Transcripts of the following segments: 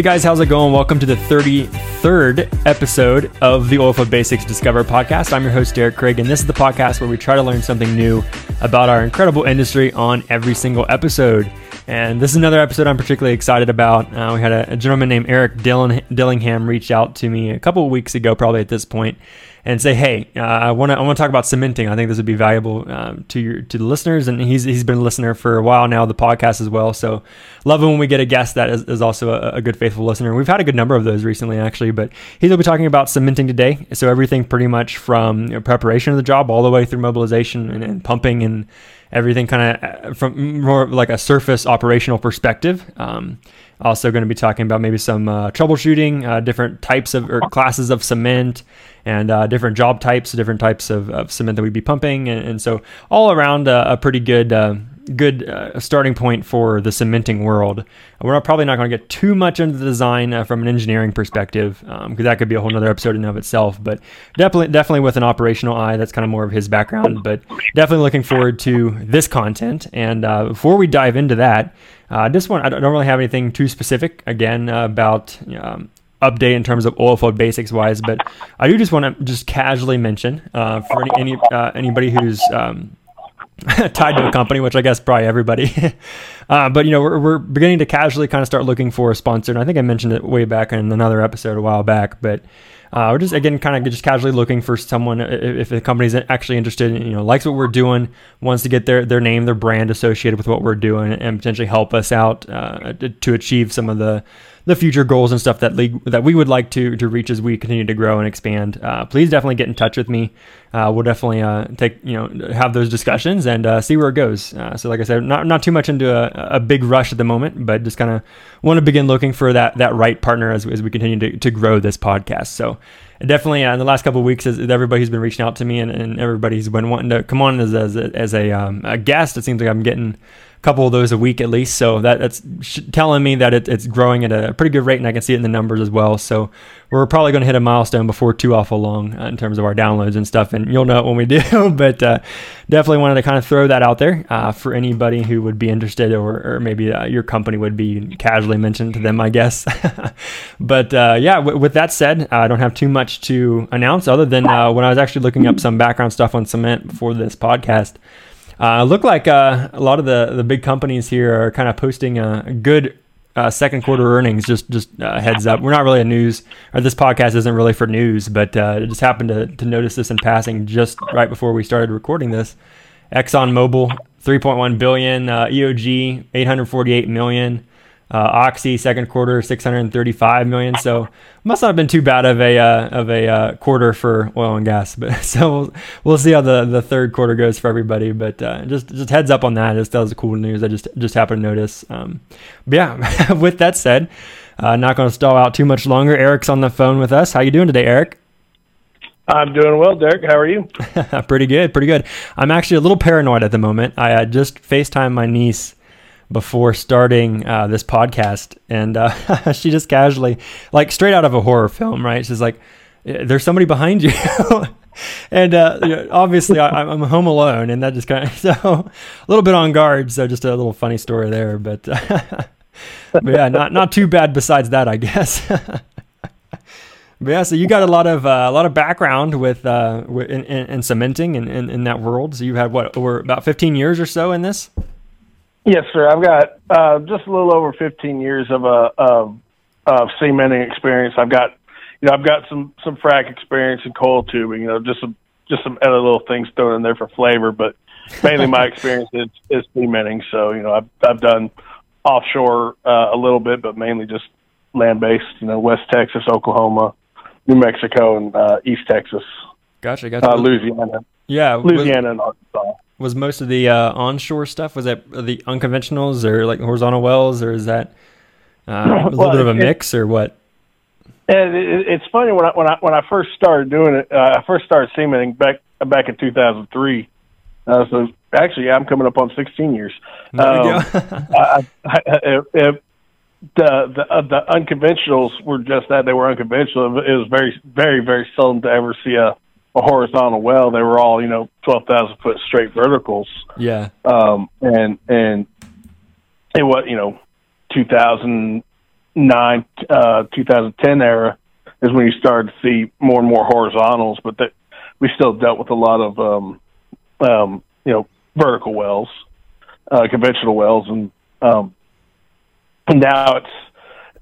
Hey guys, how's it going? Welcome to the 33rd episode of the Oilfield Basics Discover podcast. I'm your host, Derek Craig, and this is the podcast where we try to learn something new about our incredible industry on every single episode. And this is another episode I'm particularly excited about. Uh, we had a, a, gentleman named Eric Dillingham reach out to me a couple of weeks ago, probably at this point, and say, "Hey, uh, I want to I want to talk about cementing. I think this would be valuable um, to your to the listeners." And he's he's been a listener for a while now, the podcast as well. So love it when we get a guest that is, is also a, a, good faithful listener. We've had a good number of those recently, actually. But he's going to be talking about cementing today. So everything pretty much from you know, preparation of the job all the way through mobilization and, and pumping and everything kind of uh, from more like a surface operational perspective. Um, also, going to be talking about maybe some uh, troubleshooting, uh, different types of or classes of cement, and uh, different job types, different types of, of cement that we'd be pumping, and, and so all around uh, a pretty good uh, good uh, starting point for the cementing world. We're not, probably not going to get too much into the design uh, from an engineering perspective because um, that could be a whole other episode in of itself. But definitely, definitely with an operational eye, that's kind of more of his background. But definitely looking forward to this content. And uh, before we dive into that, uh, this one I don't really have anything too specific again about. Um, update in terms of oil field basics wise, but I do just want to just casually mention uh, for any, any uh, anybody who's um, tied to a company, which I guess probably everybody. uh, but you know, we're, we're beginning to casually kind of start looking for a sponsor, and I think I mentioned it way back in another episode a while back. But uh, we're just again kind of just casually looking for someone if, the company's actually interested, you know, likes what we're doing, wants to get their their name, their brand associated with what we're doing, and potentially help us out uh, to achieve some of the the future goals and stuff that league that we would like to to reach as we continue to grow and expand. Uh, please definitely get in touch with me. Uh, we'll definitely uh, take you know have those discussions and uh, see where it goes. Uh, so like I said, not not too much into a, a big rush at the moment, but just kind of want to begin looking for that that right partner as, as we continue to, to grow this podcast. So definitely uh, in the last couple of weeks, as everybody's been reaching out to me and, and everybody's been wanting to come on as as as a, um, a guest, it seems like I'm getting couple of those a week at least. So that, that's telling me that it, it's growing at a pretty good rate, and I can see it in the numbers as well. So we're probably going to hit a milestone before too awful long uh, in terms of our downloads and stuff, and you'll know it when we do. but uh, definitely wanted to kind of throw that out there uh, for anybody who would be interested, or, or maybe uh, your company would be casually mentioned to them, I guess. but uh, yeah, w- with that said, I don't have too much to announce other than uh, when I was actually looking up some background stuff on cement before this podcast. Uh, look like uh, a lot of the, the big companies here are kind of posting a good uh, second quarter earnings. Just just uh, heads up, we're not really a news or this podcast isn't really for news, but uh, just happened to, to notice this in passing just right before we started recording this. Exxon Mobil, 3.1 billion, uh, EOG, 848 million. Uh, Oxy second quarter 635 million, so must not have been too bad of a uh, of a uh, quarter for oil and gas. But so we'll, we'll, see how the, the third quarter goes for everybody. But uh, just just heads up on that. Just that was cool news. I just just happened to notice. Um, but yeah, with that said, uh, not going to stall out too much longer. Eric's on the phone with us. How you doing today, Eric? I'm doing well, Derek. How are you? pretty good, pretty good. I'm actually a little paranoid at the moment. I uh, just FaceTime my niece before starting uh, this podcast, and uh, she just casually, like straight out of a horror film, right? She's like, "There's somebody behind you." and uh, obviously, I, am home alone, and that just kind of so a little bit on guard. So just a little funny story there, but, but yeah, not not too bad. Besides that, I guess. But yeah, so you got a lot of uh, a lot of background with uh, in, in, in cementing and in, in, that world. So you've had what over about 15 years or so in this. Yes, sir. I've got uh, just a little over 15 years of a of, of cementing experience. I've got, you know, I've got some some frac experience in coil tubing. You know, just some just some other little things thrown in there for flavor, but mainly my experience is, is cementing. So, you know, I've I've done offshore uh, a little bit, but mainly just land based. You know, West Texas, Oklahoma, New Mexico, and uh, East Texas. Gotcha. Gotcha. Uh, Louisiana. Yeah, Louisiana and Arkansas. was most of the uh, onshore stuff? Was that the unconventionals or like horizontal wells or is that uh, a little well, bit of a mix or what? It, it, it's funny when I when I when I first started doing it uh, I first started cementing back back in 2003 uh, so actually yeah, I'm coming up on 16 years. Um, I, I, I, the the uh, the unconventionals were just that. They were unconventional. It was very very very seldom to ever see a a horizontal well, they were all you know twelve thousand foot straight verticals. Yeah. Um, and and it was you know 2009, uh, 2010 era is when you started to see more and more horizontals, but that we still dealt with a lot of, um, um, you know, vertical wells, uh, conventional wells, and um, and now it's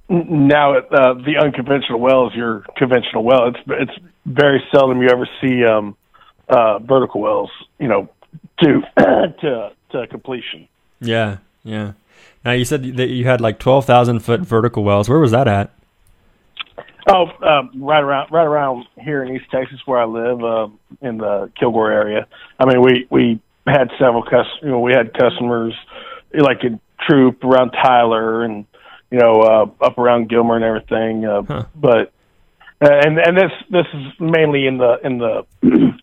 now uh, the unconventional well is your conventional well. It's it's very seldom you ever see um, uh, vertical wells, you know, to to to completion. Yeah, yeah. Now you said that you had like twelve thousand foot vertical wells. Where was that at? Oh, um, right around right around here in East Texas, where I live, uh, in the Kilgore area. I mean, we we had several customers. you know, we had customers like in Troup around Tyler and you know uh, up around Gilmer and everything. Uh, huh. But uh, and and this this is mainly in the in the you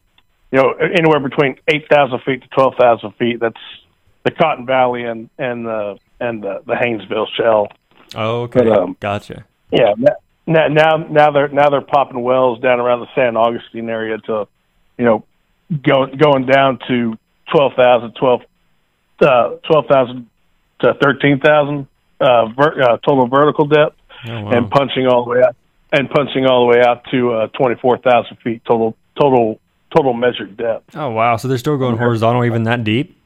know anywhere between eight thousand feet to twelve thousand feet. That's the Cotton Valley and and the and the, the Haynesville Shale. Oh, okay, but, um, gotcha. Yeah, now now now they're now they're popping wells down around the San Augustine area to, you know, going going down to 12,000, 12, uh, 12,000 to 13,000 uh, ver- uh, total vertical depth, oh, wow. and punching all the way out and punching all the way out to uh, 24,000 feet total total total measured depth. Oh wow! So they're still going horizontal even that deep?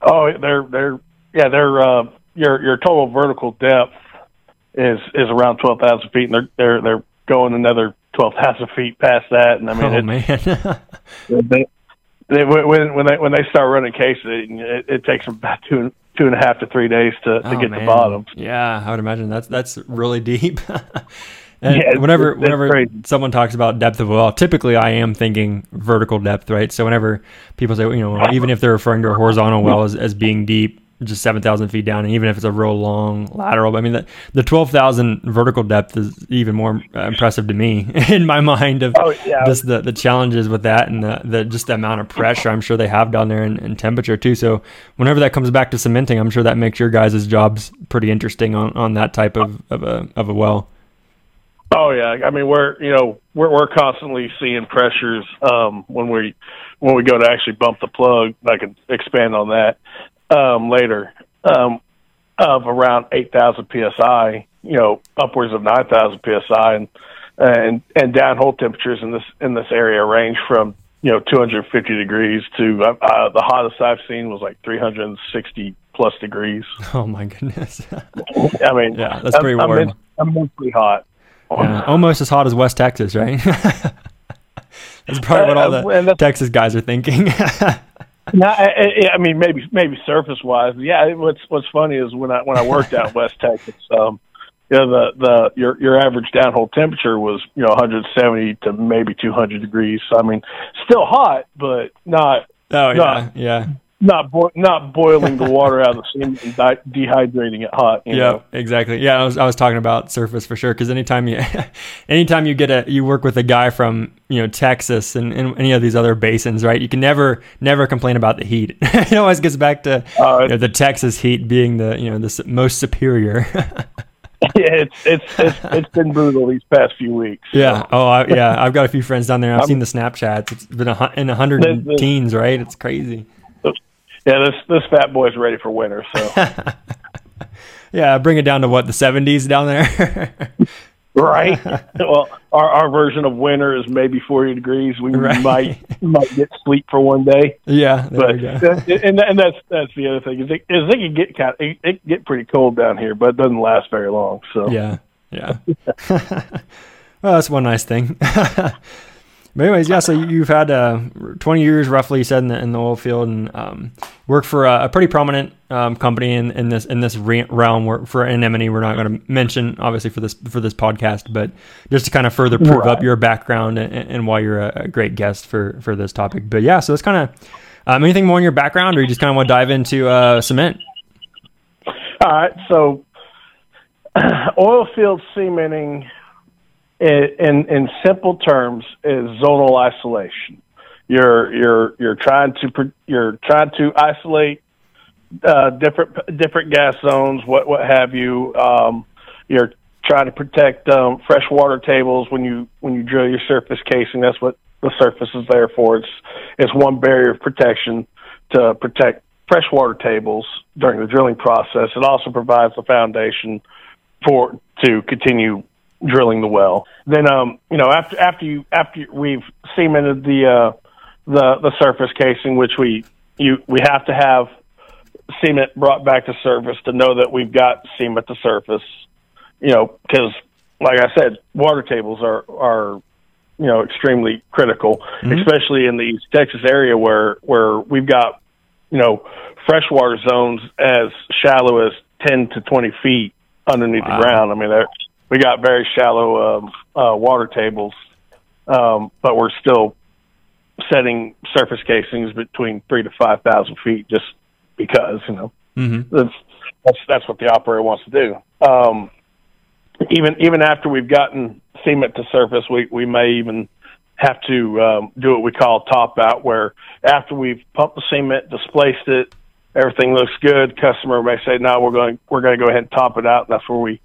Oh, they're they're yeah they're uh, your your total vertical depth is is around 12,000 feet, and they're they're they're going another 12,000 feet past that. And I mean, oh it, man, they, they, when when they when they start running cases, it, it takes them about two two and a half to three days to, to oh, get man. the bottom. Yeah, I would imagine that's that's really deep. and yeah, whenever it's, whenever crazy. someone talks about depth of well, typically I am thinking vertical depth, right? So whenever people say, you know, even if they're referring to a horizontal well as, as being deep, just 7,000 feet down. And even if it's a real long lateral, I mean, the, the 12,000 vertical depth is even more impressive to me in my mind of oh, yeah. just the, the challenges with that and the, the just the amount of pressure I'm sure they have down there and, and temperature too. So whenever that comes back to cementing, I'm sure that makes your guys' jobs pretty interesting on, on that type of, of a, of a well. Oh yeah, I mean we're you know we're we're constantly seeing pressures um, when we when we go to actually bump the plug. I can expand on that um, later um, of around 8,000 psi, you know, upwards of 9,000 psi, and and and downhole temperatures in this in this area range from you know 250 degrees to uh, uh, the hottest I've seen was like 360 plus degrees. Oh my goodness! I mean, yeah, that's pretty I'm, warm. I'm immensely hot. Yeah, almost as hot as West Texas, right? that's probably what all the uh, Texas guys are thinking. No, I, I mean maybe maybe surface wise. Yeah, what's what's funny is when I when I worked out West Texas, um, you know, the the your your average downhole temperature was you know 170 to maybe 200 degrees. So, I mean, still hot, but not. Oh yeah, not, yeah not bo- not boiling the water out of the seam and di- dehydrating it hot. Yeah, exactly. Yeah, I was I was talking about surface for sure because anytime you anytime you get a you work with a guy from you know Texas and, and any of these other basins, right? You can never never complain about the heat. it always gets back to uh, you know, the Texas heat being the you know the most superior. yeah, it's, it's it's it's been brutal these past few weeks. So. Yeah. Oh, I, yeah. I've got a few friends down there. I've I'm, seen the Snapchats. It's been a, in a hundred teens, right? It's crazy yeah, this this fat boy's ready for winter. So yeah, bring it down to what the seventies down there. right. Well, our our version of winter is maybe forty degrees. We right. might might get sleep for one day. Yeah, but and and that's that's the other thing is it, is it can get kind of, it, it get pretty cold down here, but it doesn't last very long. So yeah, yeah. well, that's one nice thing. But anyways, yeah. So you've had uh, 20 years roughly, you said, in the, in the oil field, and um, worked for a, a pretty prominent um, company in, in this in this realm. Where, for anemone, we're not going to mention obviously for this for this podcast, but just to kind of further prove right. up your background and, and why you're a, a, great guest for for this topic. But yeah, so that's kind of um, anything more in your background, or you just kind of want to dive into uh, cement. All right. So oil field cementing in in simple terms is zonal isolation. You're you're you're trying to you're trying to isolate uh, different different gas zones, what what have you. Um, you're trying to protect um, freshwater tables when you when you drill your surface casing. That's what the surface is there for. It's it's one barrier of protection to protect freshwater tables during the drilling process. It also provides the foundation for to continue drilling the well. Then, um, you know, after after you after we've cemented the uh, the the surface casing, which we you we have to have cement brought back to surface to know that we've got cement to surface. You know, because like I said, water tables are are you know extremely critical, mm-hmm. especially in the East Texas area where where we've got you know freshwater zones as shallow as ten to twenty feet underneath wow. the ground. I mean, we got very shallow um, uh, water tables, um, but we're still setting surface casings between three to five thousand feet just because you know mm-hmm. that's that's that's what the operator wants to do. Um, even even after we've gotten cement to surface, we we may even have to um, do what we call top out, where after we've pumped the cement, displaced it, everything looks good. Customer may say, "No, we're going we're going to go ahead and top it out." And that's where we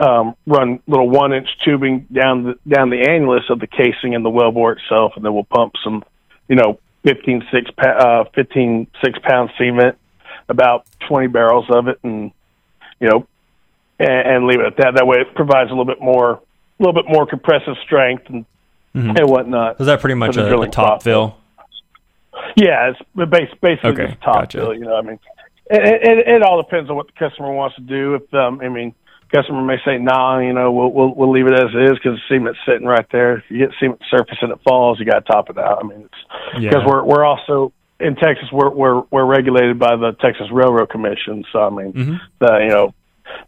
um, run little one inch tubing down the down the annulus of the casing and the wellbore itself, and then we'll pump some, you know, 15 six uh, 15 six pound cement, about 20 barrels of it, and you know, and, and leave it at that. That way, it provides a little bit more, a little bit more compressive strength and mm-hmm. and whatnot. Is that pretty much a, a top fill? Yeah, it's basically okay, just top gotcha. fill. You know, I mean, it, it, it all depends on what the customer wants to do. If um, I mean, customer may say, "Nah, you know, we'll we'll, we'll leave it as it is because the cement's sitting right there. If you get cement surface and it falls, you got to top it out. I mean, it's because yeah. we're we're also in Texas. We're we're we're regulated by the Texas Railroad Commission. So I mean, mm-hmm. the you know.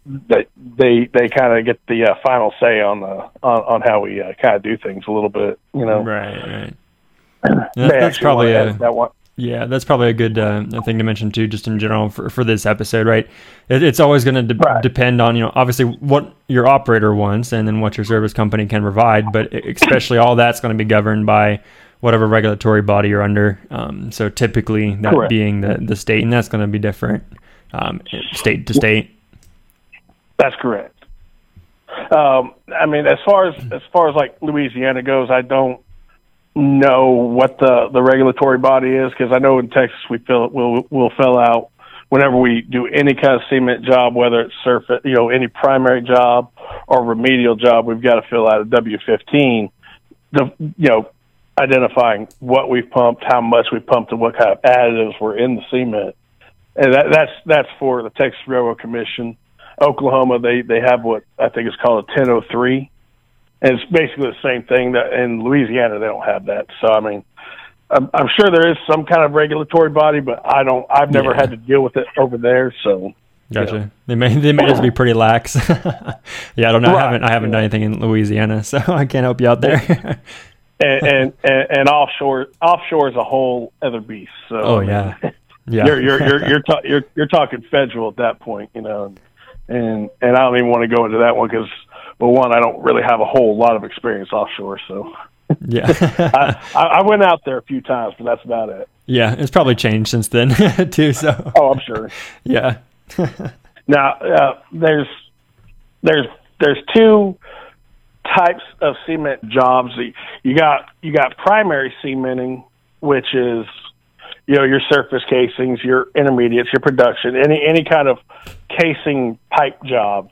They they they kind of get the uh, final say on the on, on how we uh, kind of do things a little bit, you know. Right, right. that's probably a, that one. Yeah, that's probably a good uh, thing to mention too, just in general for, for this episode, right? It, it's always going to de- right. depend on you know obviously what your operator wants and then what your service company can provide, but especially all that's going to be governed by whatever regulatory body you're under. Um, so typically that Correct. being the the state, and that's going to be different um, state to state. That's correct. Um, I mean, as far as as far as like Louisiana goes, I don't know what the the regulatory body is because I know in Texas we fill we'll we'll fill out whenever we do any kind of cement job, whether it's surface, you know, any primary job or remedial job, we've got to fill out a W fifteen. The you know identifying what we've pumped, how much we pumped, and what kind of additives were in the cement, and that, that's that's for the Texas Railroad Commission. Oklahoma, they they have what I think is called a 1003 and it's basically the same thing that in Louisiana they don't have that. So I mean, I'm, I'm sure there is some kind of regulatory body, but I don't. I've never yeah. had to deal with it over there. So Gotcha. Know. They may they may just be pretty lax. yeah, I don't know. Right. I haven't I haven't yeah. done anything in Louisiana, so I can't help you out there. and, and, and and offshore offshore is a whole other beast. So oh yeah, yeah. You're you're you're you're, ta- you're you're talking federal at that point, you know, and and I don't even want to go into that one because well, one, I don't really have a whole lot of experience offshore, so yeah, I, I went out there a few times, but that's about it. Yeah, it's probably changed since then too. So, oh, I'm sure. Yeah. now, uh, there's there's there's two types of cement jobs. You got you got primary cementing, which is you know your surface casings, your intermediates, your production, any any kind of casing pipe job.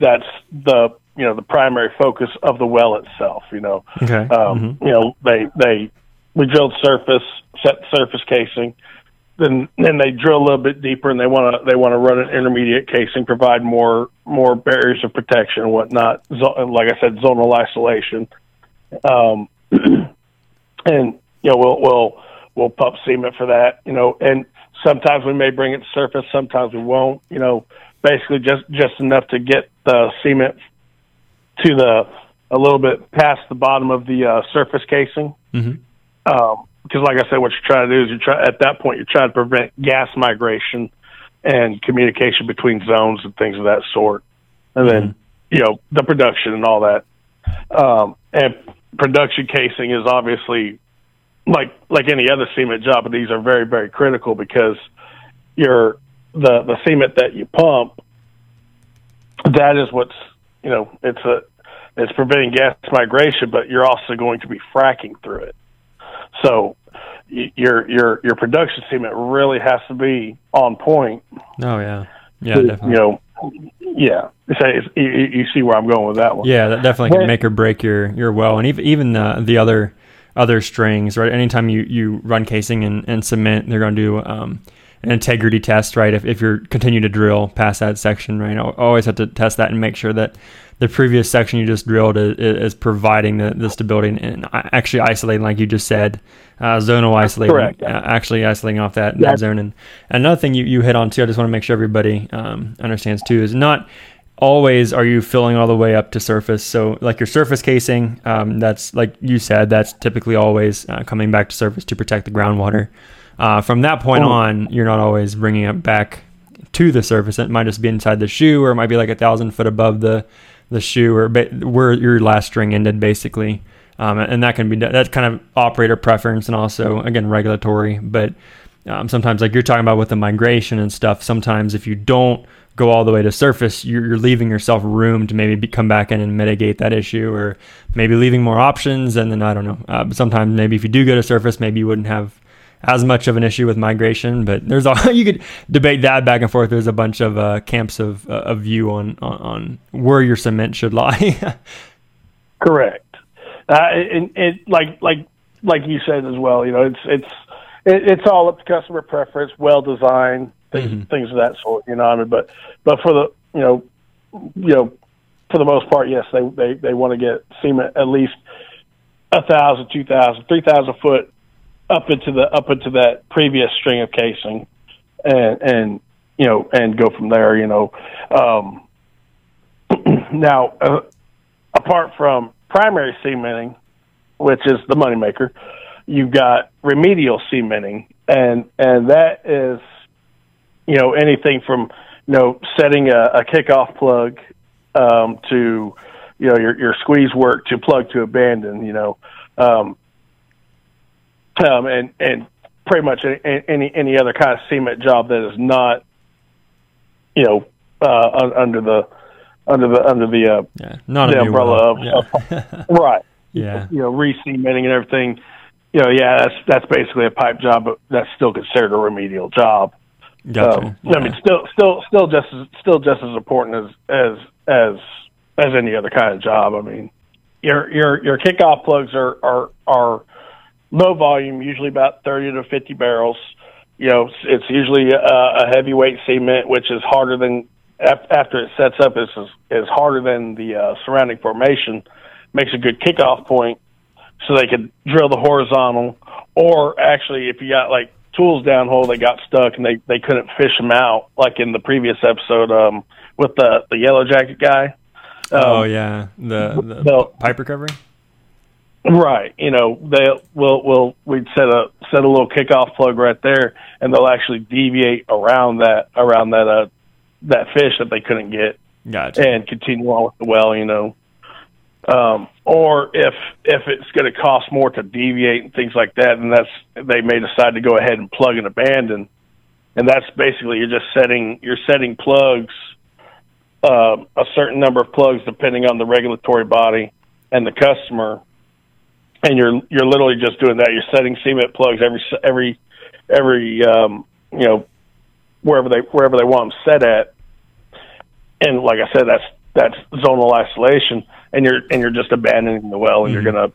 That's the you know the primary focus of the well itself. You know, okay. um, mm-hmm. you know they they we drilled surface, set surface casing, then then they drill a little bit deeper and they want to they want to run an intermediate casing, provide more more barriers of protection and whatnot. Like I said, zonal isolation, um, and you know we'll we'll we'll pump cement for that. You know, and sometimes we may bring it to surface, sometimes we won't. You know, basically just just enough to get the cement to the a little bit past the bottom of the uh, surface casing. Mm-hmm. Um, because, like I said, what you're trying to do is you're try at that point you're trying to prevent gas migration and communication between zones and things of that sort, and then mm-hmm. you know the production and all that. Um, and production casing is obviously like like any other cement job, but these are very very critical because your the the cement that you pump that is what's you know, it's a it's preventing gas migration, but you're also going to be fracking through it. So your your your production cement really has to be on point. Oh yeah, yeah, to, definitely. You know, yeah, so you, you see where I'm going with that one. Yeah, that definitely can make or break your your well, and even even the the other other strings, right? Anytime you you run casing and, and cement, they're going to do um, an integrity test, right? If if you're continue to drill past that section, right? I always have to test that and make sure that the previous section you just drilled is, is providing the, the stability and actually isolating, like you just said, uh, zonal isolating, Correct. Uh, actually isolating off that, that zone. And another thing you, you hit on too, I just want to make sure everybody um, understands too, is not always are you filling all the way up to surface. So like your surface casing, um, that's like you said, that's typically always uh, coming back to surface to protect the groundwater. Uh, from that point oh. on, you're not always bringing it back to the surface. It might just be inside the shoe, or it might be like a thousand foot above the the shoe or ba- where your last string ended, basically. Um, and that can be that's kind of operator preference and also again regulatory. But um, sometimes, like you're talking about with the migration and stuff, sometimes if you don't go all the way to surface, you're, you're leaving yourself room to maybe be, come back in and mitigate that issue, or maybe leaving more options. And then I don't know. Uh, sometimes maybe if you do go to surface, maybe you wouldn't have as much of an issue with migration, but there's all you could debate that back and forth. There's a bunch of uh, camps of uh, of view on, on, on where your cement should lie. Correct, uh, and it like like like you said as well. You know, it's it's it, it's all up to customer preference, well designed things mm-hmm. things of that sort. You know, I mean, but but for the you know you know for the most part, yes, they they they want to get cement at least a thousand, two thousand, three thousand foot up into the up into that previous string of casing, and and you know and go from there. You know, um, now uh, apart from primary cementing, which is the moneymaker, you've got remedial cementing, and and that is you know anything from you know setting a, a kickoff plug um, to you know your your squeeze work to plug to abandon. You know. Um, um, and and pretty much any, any any other kind of cement job that is not, you know, uh, under the under the under the uh, yeah, not the umbrella of, yeah. right. Yeah, you know, re-cementing and everything. You know, yeah, that's that's basically a pipe job, but that's still considered a remedial job. Gotcha. Um, yeah. I mean, still, still, still just as, still just as important as as as as any other kind of job. I mean, your your your kickoff plugs are are are low volume, usually about 30 to 50 barrels. You know, it's usually a, a heavyweight cement, which is harder than after it sets up is is harder than the uh, surrounding formation. Makes a good kickoff point, so they could drill the horizontal. Or actually, if you got like tools downhole, they got stuck and they they couldn't fish them out, like in the previous episode um, with the the yellow jacket guy. Um, oh yeah, the, the pipe recovery. Right. You know, they will will we'd set a set a little kickoff plug right there, and they'll actually deviate around that around that uh that fish that they couldn't get, gotcha. and continue on with the well. You know, um, or if if it's going to cost more to deviate and things like that, then that's they may decide to go ahead and plug and abandon, and that's basically you're just setting you're setting plugs, uh, a certain number of plugs depending on the regulatory body and the customer and you're you're literally just doing that. You're setting cement plugs every every every um, you know wherever they wherever they want them set at, and like I said, that's that's zonal isolation, and you're and you're just abandoning the well, and mm-hmm. you're gonna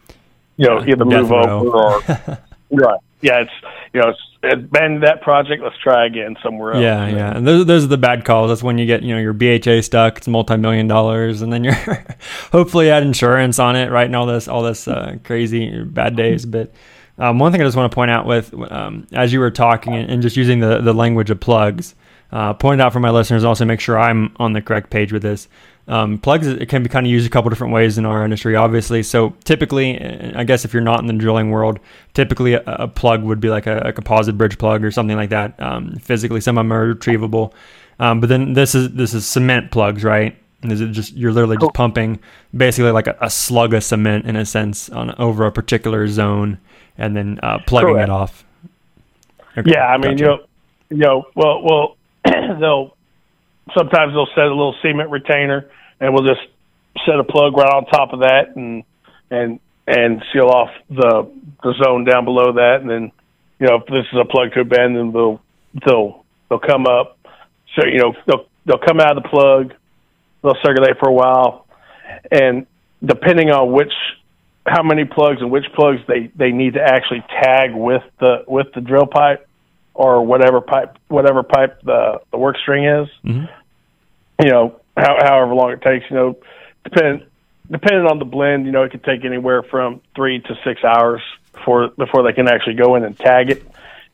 you know either move over or right. Yeah, it's you know it's abandon that project. Let's try again somewhere else. Yeah, yeah. And those, those are the bad calls. That's when you get you know your BHA stuck. It's multi million dollars, and then you're hopefully had insurance on it, right? And all this all this uh, crazy bad days. But um, one thing I just want to point out with um, as you were talking and, just using the the language of plugs, uh, point out for my listeners also make sure I'm on the correct page with this. Um, plugs it can be kind of used a couple different ways in our industry, obviously. So typically, uh, I guess if you're not in the drilling world, typically a, a plug would be like a, a, composite bridge plug or something like that. Um, physically, some of them are retrievable, um, but then this is this is cement plugs, right? And is it just you're literally just pumping basically like a, a, slug of cement in a sense on over a particular zone, and then uh, plugging Correct. it off. Okay, yeah, I mean, gotcha. you know, you know, well, well, they'll sometimes they'll set a little cement retainer, and we'll just set a plug right on top of that, and and and seal off the the zone down below that, and then you know if this is a plug to abandon, they'll they'll they'll come up. So you know they'll they'll come out of the plug, they'll circulate for a while, and depending on which how many plugs and which plugs they they need to actually tag with the with the drill pipe or whatever pipe whatever pipe the the work string is. Mhm. You know, how, however long it takes. You know, depend depending on the blend. You know, it could take anywhere from three to six hours before before they can actually go in and tag it.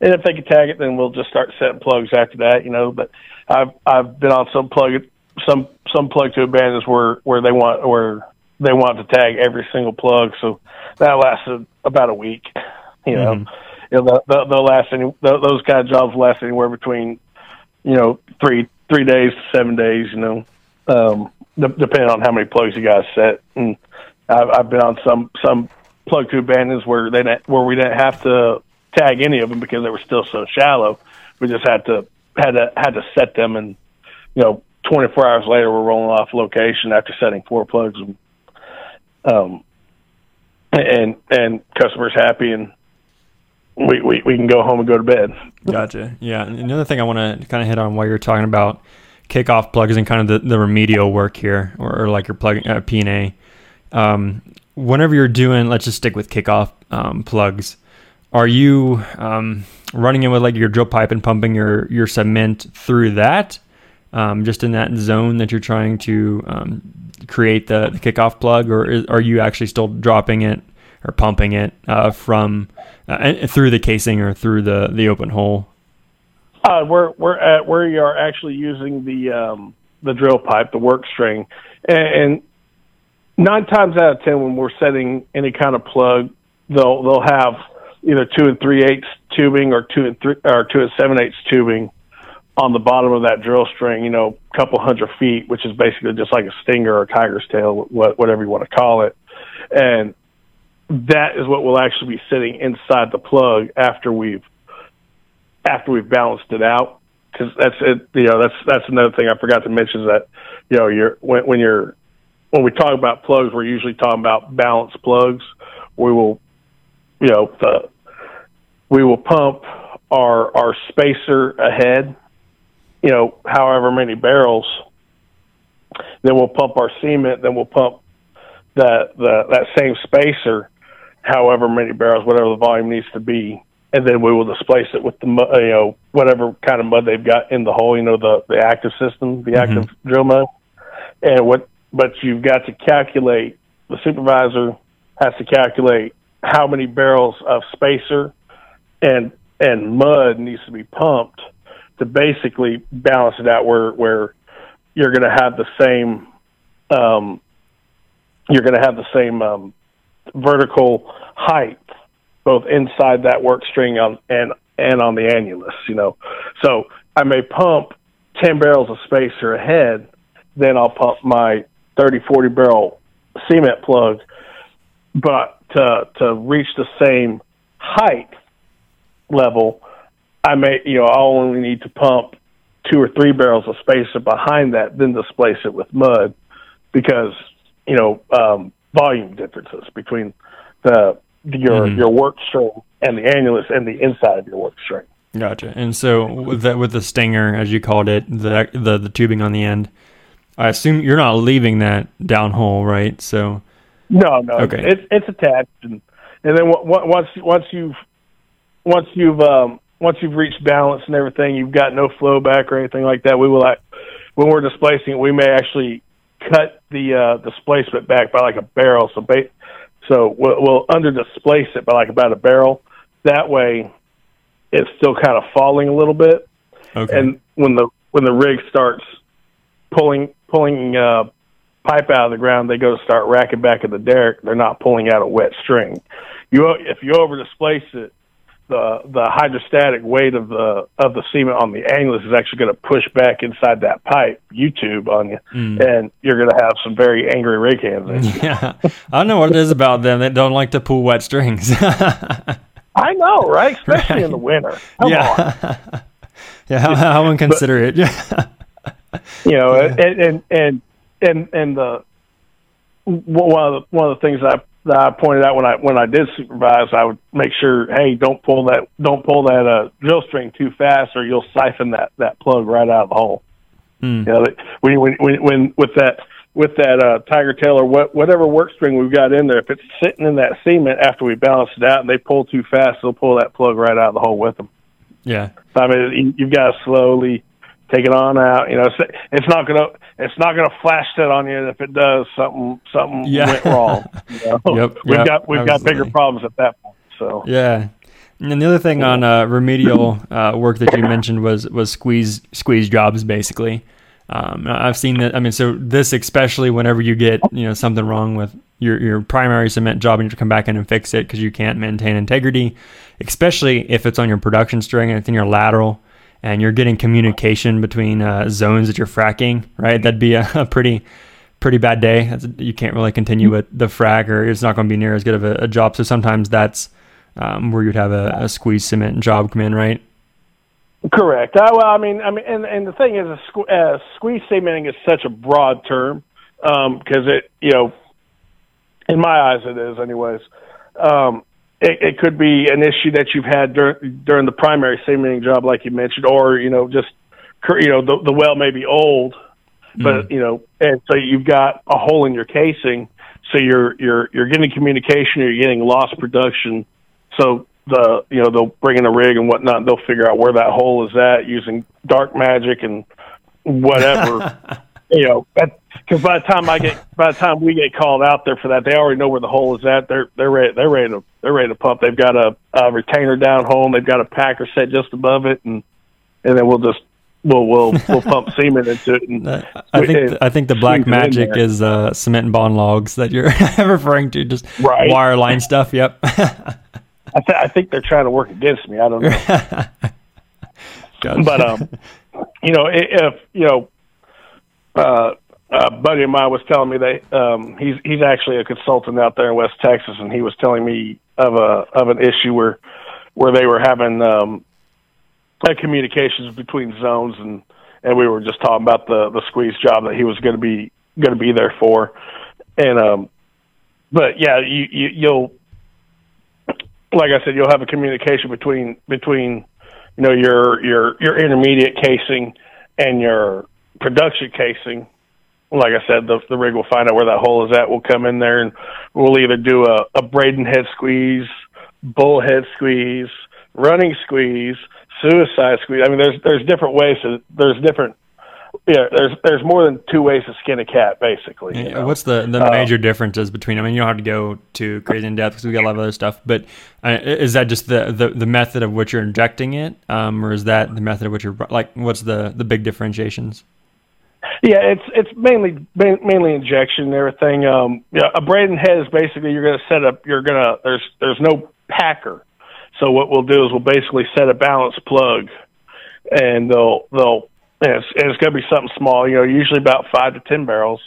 And if they can tag it, then we'll just start setting plugs after that. You know, but I've I've been on some plug some some plug to abandons where where they want where they want to tag every single plug. So that lasted about a week. You know, Mhm. You know they'll- last any those kind of jobs last anywhere between you know three three days to seven days. You know, um, de- depending on how many plugs you guys set. And I've, I've been on some some plug to abandons where they where we didn't have to tag any of them because they were still so shallow. We just had to had to had to set them, and you know, 24 hours later, we're rolling off location after setting four plugs. And, um, and and customers happy, and we, we we can go home and go to bed. Gotcha. Yeah. And Another thing I want to kind of hit on while you're talking about kickoff plugs and kind of the, the remedial work here, or, or like your plug uh, P and A. Um, whenever you're doing, let's just stick with kickoff um, plugs. Are you um, running in with like your drill pipe and pumping your your cement through that, um, just in that zone that you're trying to um, create the, the kickoff plug, or is, are you actually still dropping it or pumping it uh, from uh, through the casing or through the the open hole? Uh, we're we're at where you are actually using the um, the drill pipe, the work string, and, and nine times out of ten, when we're setting any kind of plug, they'll they'll have either two and three eighths tubing or two and three or two and seven eighths tubing on the bottom of that drill string. You know, a couple hundred feet, which is basically just like a stinger or a tiger's tail, whatever you want to call it, and that is what will actually be sitting inside the plug after we've after we've balanced it out. Because that's it you know that's that's another thing i forgot to mention is that you know you're when, when you're when we talk about plugs we're usually talking about balanced plugs. We will you know the, we will pump our our spacer ahead you know however many barrels. Then we'll pump our cement then we'll pump that the that same spacer however many barrels whatever the volume needs to be and then we will displace it with the you know whatever kind of mud they've got in the hole. You know the the active system, the active drill mud, and what. But you've got to calculate. The supervisor has to calculate how many barrels of spacer and and mud needs to be pumped to basically balance it out where where you're going to have the same um, you're going to have the same um, vertical height both inside that work string on and and on the annulus, you know. So I may pump ten barrels of spacer ahead, then I'll pump my 30, 40 barrel cement plug, but to to reach the same height level, I may you know I only need to pump two or three barrels of spacer behind that, then displace it with mud, because you know um, volume differences between the your Mhm. your work string and the annulus and the inside of your work string. Gotcha. And so with that, with the stinger, as you called it, the the the tubing on the end, I assume you're not leaving that downhole, right? So No, no, Okay. it's it's attached, and and then w- w- once once you've once you've um, once you've reached balance and everything, you've got no flow back or anything like that. We will like when we're displacing it, we may actually cut the uh, displacement back by like a barrel. So ba- so we'll, we'll under displace it by like about a barrel. That way, it's still kind of falling a little bit. okay, and when the when the rig starts pulling pulling uh, pipe out of the ground, they go to start racking back at the derrick. They're not pulling out a wet string. You if you over displace it, the the hydrostatic weight of the of the cement on the annulus is actually going to push back inside that pipe U tube on you, Mm. and you're going to have some very angry rig hands. yeah, I don't know what it is about them that don't like to pull wet strings. I know, right? Especially in the winter. Come on. yeah, yeah, how, how inconsiderate. Yeah, you know, and and and and and the one of the one of the things I that I pointed out when I when I did supervise, I would make sure, hey, don't pull that don't pull that uh, drill string too fast, or you'll siphon that that plug right out of the hole. Mm. You know, when, when when when with that with that uh, tiger tail or what whatever work string we've got in there, if it's sitting in that cement after we balance it out and they pull too fast, they'll pull that plug right out of the hole with them. Yeah. I mean, you've got to slowly take it on out. You know, it's, it's not gonna it's not gonna flash set on you. If it does, something something Yeah. went wrong. You know? Yep, we've yep, got we've got bigger problems at that point. So Yeah. And then the other thing on uh, remedial uh, work that you mentioned was was squeeze squeeze jobs basically. Um, I've seen that. I mean, so this especially whenever you get you know something wrong with your your primary cement job and you have to come back in and fix it because you can't maintain integrity, especially if it's on your production string and it's in your lateral and you're getting communication between uh, zones that you're fracking. Right, that'd be a, a pretty pretty bad day. That's, you can't really continue with the frac, or it's not going to be near as good of a, a job. So sometimes that's um, where you'd have a, a squeeze cement job come in, right? Correct. Uh, well, I mean, I mean, and and the thing is, a uh, squeeze cementing is such a broad term because it, you know, in my eyes, it is, anyways. Um, it, it could be an issue that you've had during during the primary cementing job, like you mentioned, or you know, just cur- you know, the the well may be old, but mm-hmm. you know, and so you've got a hole in your casing, so you're you're you're getting communication, you're getting lost production, so the you know they'll bring in a rig and whatnot. And they'll figure out where that hole is at using dark magic and whatever. you know, because by the time I get by the time we get called out there for that, they already know where the hole is at. They're they're ready they're ready to they're ready to pump. They've got a, a retainer down home. They've got a packer set just above it, and and then we'll just we'll we'll we'll pump cement into it. And Uh, I think I think the black squeeze it in magic is uh, cement and bond logs that you're referring to, just Right. wire line stuff. Yep. I, th- I think they're trying to work against me. I don't know. Gotcha. but um, you know, if you know, uh, a buddy of mine was telling me that um, he's he's actually a consultant out there in West Texas, and he was telling me of a of an issue where where they were having um, uh, communications between zones, and and we were just talking about the the squeeze job that he was going to be going to be there for, and um, but yeah, you, you you'll like I said, you'll have a communication between between you know your your your intermediate casing and your production casing. Like I said, the the rig will find out where that hole is at. We'll come in there and we'll either do a, a Braden head squeeze, bull head squeeze, running squeeze, suicide squeeze. I mean, there's there's different ways. To, there's different. Yeah, there's there's more than two ways to skin a cat, basically. you know? What's the, the Uh, major differences between? I mean, you don't have to go too crazy in depth because we got a lot of other stuff. But uh, is that just the, the, the method of which you're injecting it, um, or is that the method of which you're like? What's the the big differentiations? Yeah, it's it's mainly mainly injection and everything. Um, yeah, a Braden head is basically you're going to set up. You're going to there's there's no packer, so what we'll do is we'll basically set a balance plug, and they'll they'll and it's, and it's going to be something small. You know, usually about five to ten barrels.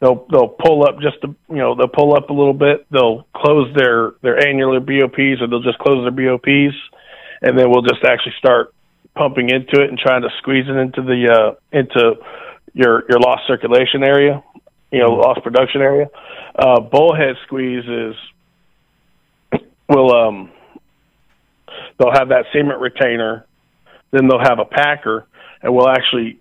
They'll they'll pull up just a, you know they'll pull up a little bit. They'll close their their annular BOPs or they'll just close their BOPs, and then we'll just actually start pumping into it and trying to squeeze it into the uh, into your your lost circulation area, you know, lost production area. Uh, bullhead squeeze is will um they'll have that cement retainer, then they'll have a packer, and we'll actually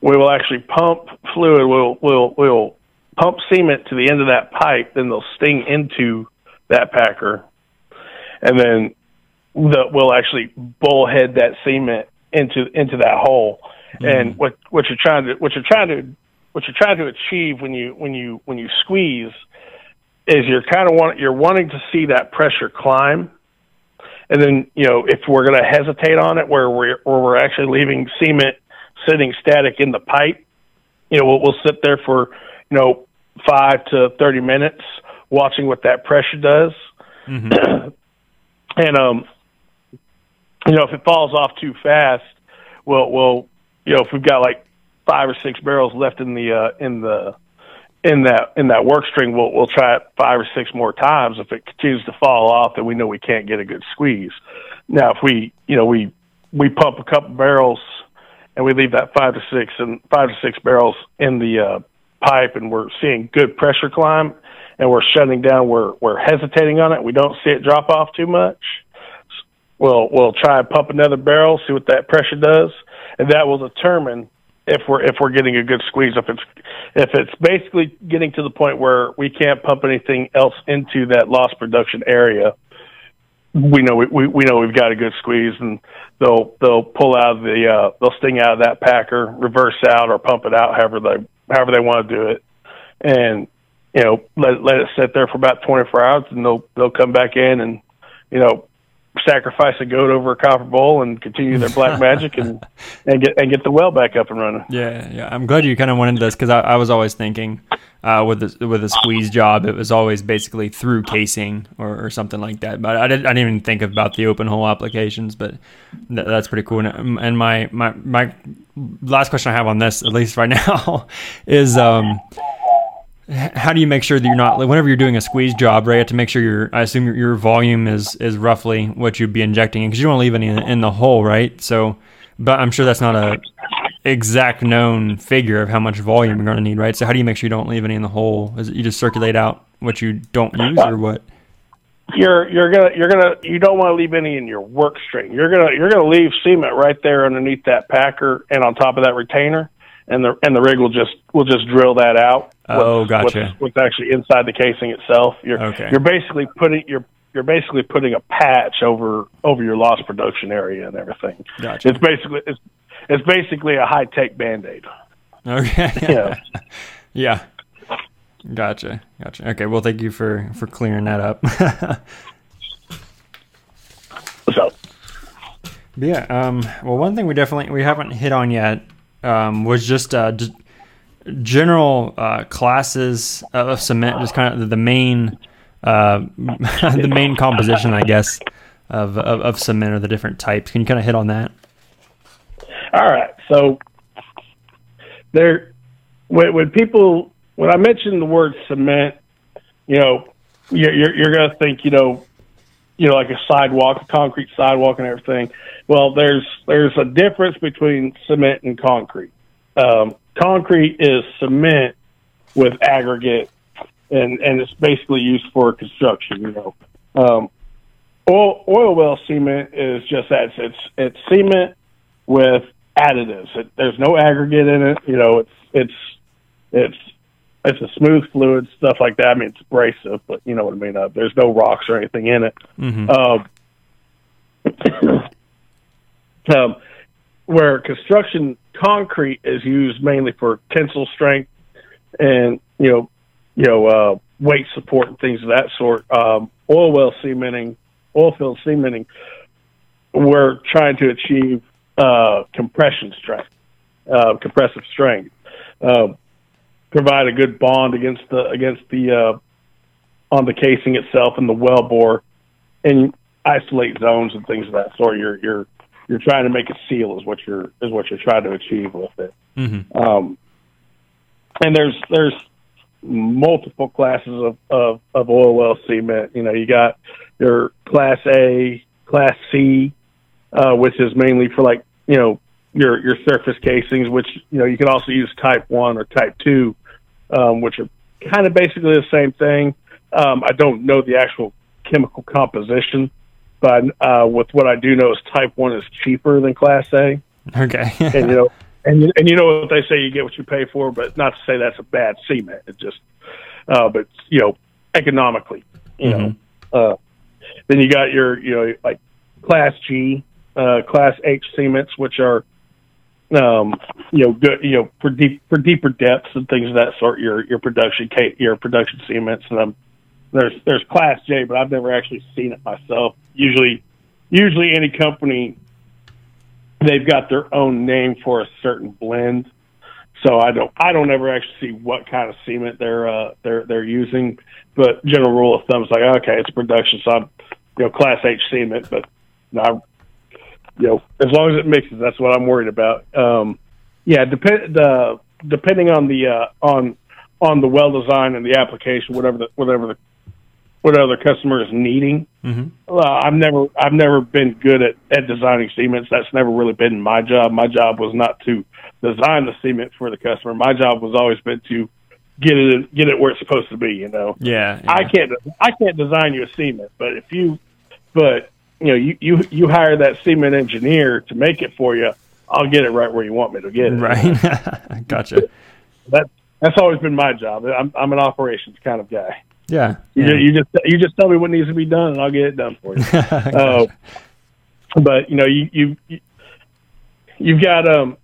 we will actually pump fluid. We'll we'll we'll pump cement to the end of that pipe, then they'll sting into that packer, and then the, we'll actually bullhead that cement into into that hole. And what what you're trying to what you're trying to what you're trying to achieve when you when you when you squeeze is you're kind of want you're wanting to see that pressure climb. And then, you know, if we're going to hesitate on it where we're where we're actually leaving cement sitting static in the pipe, you know, we'll, we'll sit there for, you know, 5 to 30 minutes watching what that pressure does. and um you know, if it falls off too fast, we'll we'll you know, if we've got like five or six barrels left in the uh in the in that in that work string we'll we'll try it five or six more times. If it continues to fall off then we know we can't get a good squeeze. Now if we you know we we pump a couple barrels and we leave that five to six and five to six barrels in the uh pipe and we're seeing good pressure climb and we're shutting down we're we're hesitating on it, we don't see it drop off too much we'll we'll try and pump another barrel, see what that pressure does, and that will determine if we're if we're getting a good squeeze. If it's if it's basically getting to the point where we can't pump anything else into that lost production area, we know we, we, we know we've got a good squeeze, and they'll they'll pull out the uh, they'll sting out of that packer, reverse out, or pump it out, however they however they want to do it, and you know let let it sit there for about 24 hours, and they'll they'll come back in and you know sacrifice a goat over a copper bowl and continue their black magic and and get and get the well back up and running. Yeah, yeah. I'm glad you kind of went into this because I, I, was always thinking uh, with the, with a squeeze job, it was always basically through casing or, or something like that. But I didn't, I didn't even think about the open hole applications. But th- that's pretty cool. And, and my my my last question I have on this, at least right now, is. Um, how do you make sure that you're not whenever you're doing a squeeze job right you have to make sure your i assume your, your volume is is roughly what you'd be injecting because you don't leave any in, in, the hole right? So but i'm sure that's not a exact known figure of how much volume you're going to need right? So how do you make sure you don't leave any in the hole? Is it you just circulate out what you don't use or what? You're you're gonna you're gonna you don't want to leave any in your work string you're gonna you're gonna leave cement right there underneath that packer and on top of that retainer and the and the rig will just will just drill that out. Oh, gotcha. What's, what's actually inside the casing itself? You're okay. you're basically putting you're you're basically putting a patch over over your lost production area and everything. Gotcha. It's basically it's it's basically a high tech band aid. Okay. yeah. yeah. Gotcha. Gotcha. Okay. Well, thank you for for clearing that up. so. Yeah. Um. Well, one thing we definitely we haven't hit on yet um, was just uh, d- general uh, classes of cement, just kind of the main uh, the main composition, I guess, of, of, of cement or the different types. Can you kind of hit on that? All right. So there, when, when people when I mention the word cement, you know, you're you're, you're going to think, you know, you know, like a sidewalk, a concrete sidewalk, and everything. Well, there's there's a difference between cement and concrete. Um, concrete is cement with aggregate, and and it's basically used for construction. You know, um, oil oil well cement is just that. It's it's cement with additives. It, there's no aggregate in it. You know, it's it's it's it's a smooth fluid, stuff like that. I mean, it's abrasive, but you know what I mean. Uh, there's no rocks or anything in it. Mm-hmm. Um, um, where construction concrete is used mainly for tensile strength and you know, you know, uh, weight support and things of that sort. Um, oil well cementing, oil field cementing, we're trying to achieve uh, compression strength, uh, compressive strength. Uh, provide a good bond against the against the uh, on the casing itself and the well bore, and isolate zones and things of that sort. You're you're you're trying to make it seal is what you're is what you're trying to achieve with it. Mm-hmm. Um, and there's there's multiple classes of, of, of oil well cement. You know, you got your class A, class C, uh, which is mainly for like, you know, your, your surface casings, which, you know, you can also use type one or type two um, which are kind of basically the same thing. Um, I don't know the actual chemical composition, but uh, with what I do know is Type One is cheaper than Class A. Okay, and you know, and and you know what they say, you get what you pay for. But not to say that's a bad cement. It just, uh, but you know, economically, you mm-hmm. know. Uh, then you got your, you know, like Class G, uh, Class H cements, which are um, you know, good, you know, for deep, for deeper depths and things of that sort. Your your production your production cements, and um, there's there's Class J, but I've never actually seen it myself. Usually, usually any company, they've got their own name for a certain blend. So I don't I don't ever actually see what kind of cement they're uh, they're they're using, but general rule of thumb is like okay, it's production, so I'm you know Class H cement, but know, you know, as long as it mixes, that's what I'm worried about. Um, yeah, depend the depending on the uh, on on the well design and the application, whatever the whatever the whatever the customer is needing. Mm-hmm. Uh, I've never I've never been good at at designing cements. That's never really been my job. My job was not to design the cement for the customer. My job was always been to get it get it where it's supposed to be. You know. Yeah. yeah. I can't I can't design you a cement, but if you but you know, you, you, you hire that cement engineer to make it for you. I'll get it right where you want me to get it. Right. gotcha. That that's always been my job. I'm I'm an operations kind of guy. Yeah. You, yeah. Just, you just you just tell me what needs to be done, and I'll get it done for you. uh, but you know, you you you've got um,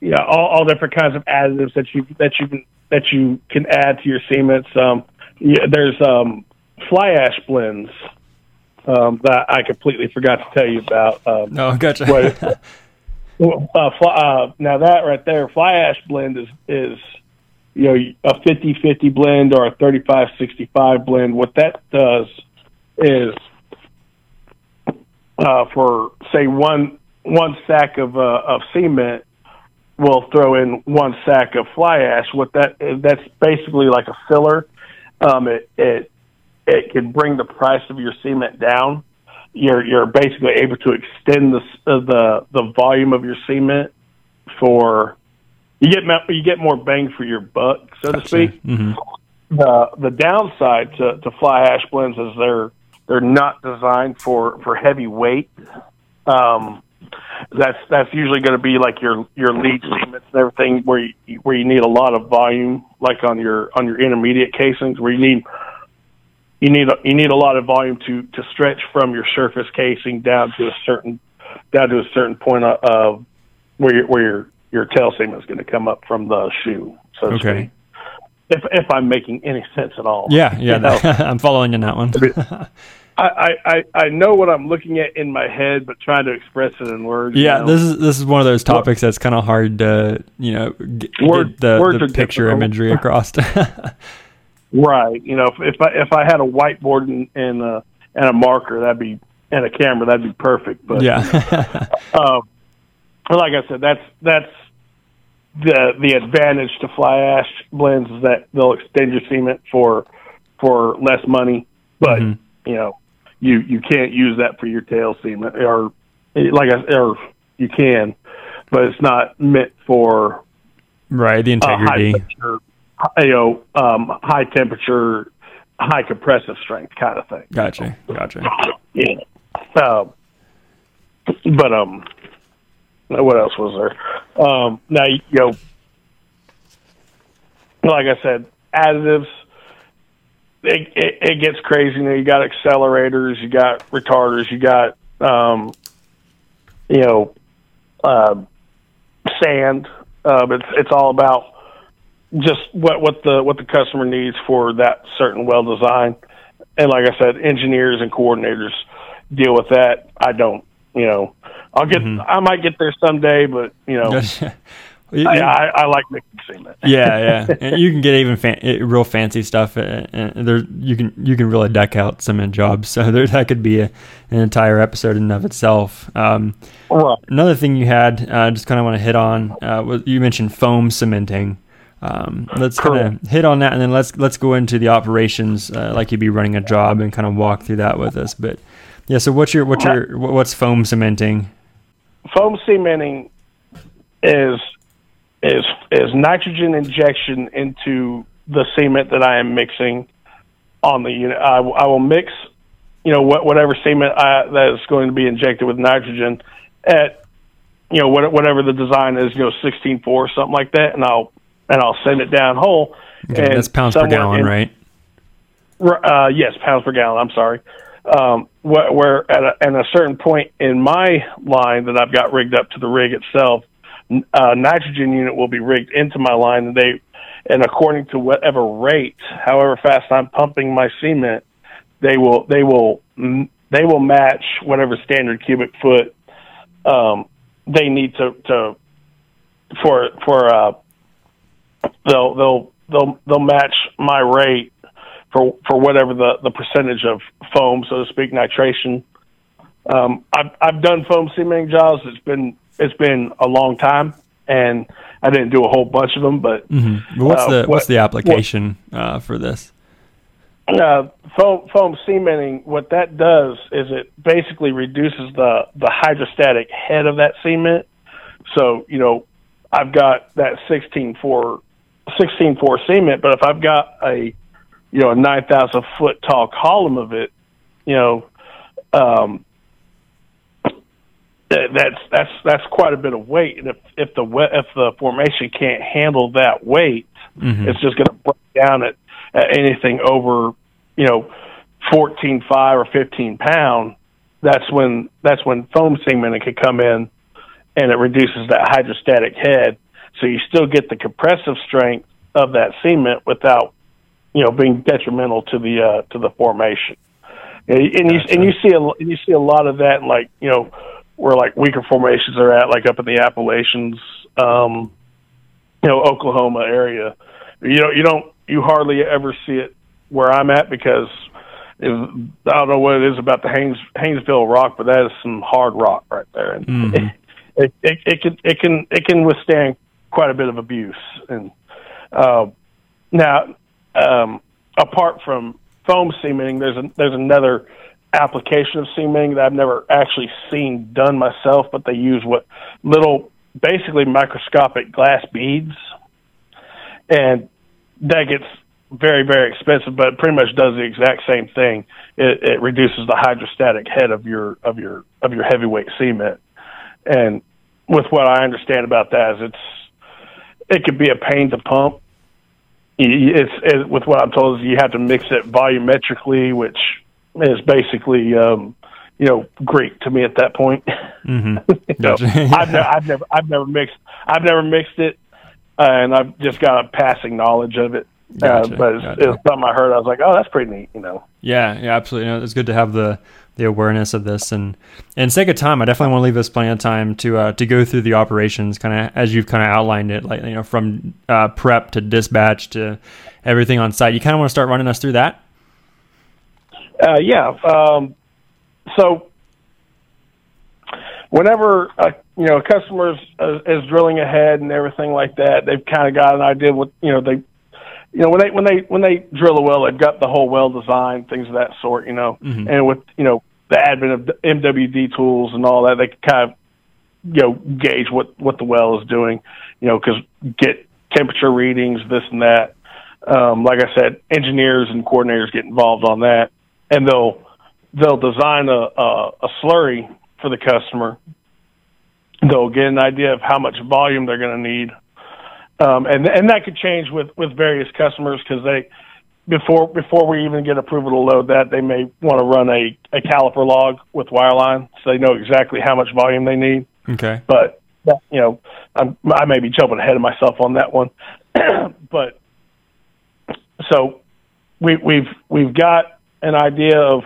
yeah, all, all different kinds of additives that you that you can that you can add to your cements. Um, yeah, there's um, fly ash blends um, that I completely forgot to tell you about. Um, oh, gotcha. what, uh, fly, uh, now that right there, fly ash blend is is you know a 50-50 blend or a 35-65 blend. What that does is uh, for say one one sack of uh, of cement, we'll throw in one sack of fly ash. What that that's basically like a filler. Um, it it it can bring the price of your cement down. You're you're basically able to extend the uh, the the volume of your cement for you get you get more bang for your buck, so gotcha. to speak. Mm-hmm. The the downside to, to fly ash blends is they're they're not designed for for heavy weight. Um, that's that's usually going to be like your your lead cements and everything where you where you need a lot of volume, like on your on your intermediate casings, where you need you need a, you need a lot of volume to to stretch from your surface casing down to a certain down to a certain point of, where your where your your tail seam is going to come up from the shoe. So Okay. speak. If if I'm making any sense at all. Yeah, yeah, You know? I'm following in that one. I, I, I know what I'm looking at in my head, but trying to express it in words. you yeah, know? this is this is one of those topics that's kind of hard to you know get, Word- get the, the picture difficult. imagery across. right. You know, if, if I if I had a whiteboard and and a, and a marker, that'd be and a camera, that'd be perfect. But yeah, um, but like I said, that's that's the the advantage to fly ash blends is that they'll extend your cement for for less money, but Mhm. you know you you can't use that for your tail cement or like I or you can, but it's not meant for right. The uh, integrity. You know, um, high temperature, high compressive strength kind of thing. Gotcha, gotcha. Yeah. Um, but um, what else was there? Um, now you know, like I said, additives. It, it, it gets crazy. You know, you got accelerators, you got retarders, you got um, you know, uh, sand. But it's it's all about just what what the what the customer needs for that certain well design. And like I said, engineers and coordinators deal with that. I don't. You know, I'll get. I might get there someday, but you know, You- I, I, I like mixing cement. yeah, yeah. And you can get even fan- eh, real fancy stuff. uh, And there, you can you can really deck out cement jobs. So there, that could be a, an entire episode in and of itself. Um, another thing you had, uh, just kind of want to hit on, uh, was you mentioned foam cementing. Um, let's kind of hit on that, and then let's let's go into the operations, uh, like you'd be running a job, and kind of walk through that with us. But yeah, so what's your what's your what's foam cementing? foam cementing is is is nitrogen injection into the cement that I am mixing on the unit. I, will- I will mix, you know, what, whatever cement I, that is going to be injected with nitrogen at, you know, what, whatever the design is, you know, sixteen four something like that, and I'll and I'll send it down whole. Okay, and that's pounds per gallon, in- right? uh, yes, pounds per gallon. I'm sorry. Um, where, where at a, at a certain point in my line that I've got rigged up to the rig itself, n- uh, nitrogen unit will be rigged into my line, and they, and according to whatever rate, however fast I'm pumping my cement, they will they will they will match whatever standard cubic foot um, they need to to for for uh, they'll they'll they'll they'll match my rate for for whatever the the percentage of foam, so to speak, nitration. Um, I've I've done foam cementing jobs. It's been it's been a long time, and I didn't do a whole bunch of them. But Mm-hmm. But what's Uh, the what- what's the application uh, for this? uh, foam foam cementing, what that does is it basically reduces the the hydrostatic head of that cement. So you know, I've got that 16.4 16.4 cement, but if I've got a you know a nine thousand foot tall column of it, you know, um, that's that's that's quite a bit of weight, and if if the if the formation can't handle that weight, mm-hmm. it's just going to break down at, at anything over, you know, fourteen five or fifteen pound. That's when that's when foam cement can come in, and it reduces that hydrostatic head, so you still get the compressive strength of that cement without, you know, being detrimental to the uh, to the formation. And, and you and you see a and you see a lot of that, in like you know, where like weaker formations are at, like up in the Appalachians, um, you know, Oklahoma area. You know, you don't you hardly ever see it where I'm at because I don't know what it is about the Haynes, Haynesville rock, but that is some hard rock right there, and mm-hmm. it, it, it, it can it can it can withstand quite a bit of abuse. And uh, now, um, apart from foam cementing, there's a, there's another application of cementing that I've never actually seen done myself, but they use what little, basically microscopic glass beads, and that gets very very expensive, but pretty much does the exact same thing. It, it reduces the hydrostatic head of your of your of your heavyweight cement, and with what I understand about that is it's it could be a pain to pump. It's, it's with what I'm told is you have to mix it volumetrically, which is basically um, you know Greek to me at that point. Mm-hmm. Gotcha. I've, ne- I've never I've never mixed I've never mixed it, uh, and I've just got a passing knowledge of it. Gotcha. Uh, but it's, gotcha. it's something I heard. I was like, oh, that's pretty neat, you know. Yeah, yeah, absolutely. You know, it's good to have the the awareness of this. And and sake of time i definitely want to leave us plenty of time to uh, to go through the operations kind of as you've kind of outlined it like you know from uh, prep to dispatch to everything on site. You kind of want to start running us through that? Uh, yeah um, so whenever a, you know a customer is, uh, is drilling ahead and everything like that they've kind of got an idea what you know they you know when they when they when they drill a well, they've got the whole well design, things of that sort. You know, mm-hmm. and with you know the advent of MWD tools and all that, they can kind of you know gauge what what the well is doing. You know, because get temperature readings, this and that. Um, like I said, engineers and coordinators get involved on that, and they'll they'll design a, a, a slurry for the customer. They'll get an idea of how much volume they're going to need um, and and that could change with with various customers because they before before we even get approval to load that they may want to run a a caliper log with wireline so they know exactly how much volume they need. Okay, but you know I'm, I may be jumping ahead of myself on that one, but so we we've we've got an idea of.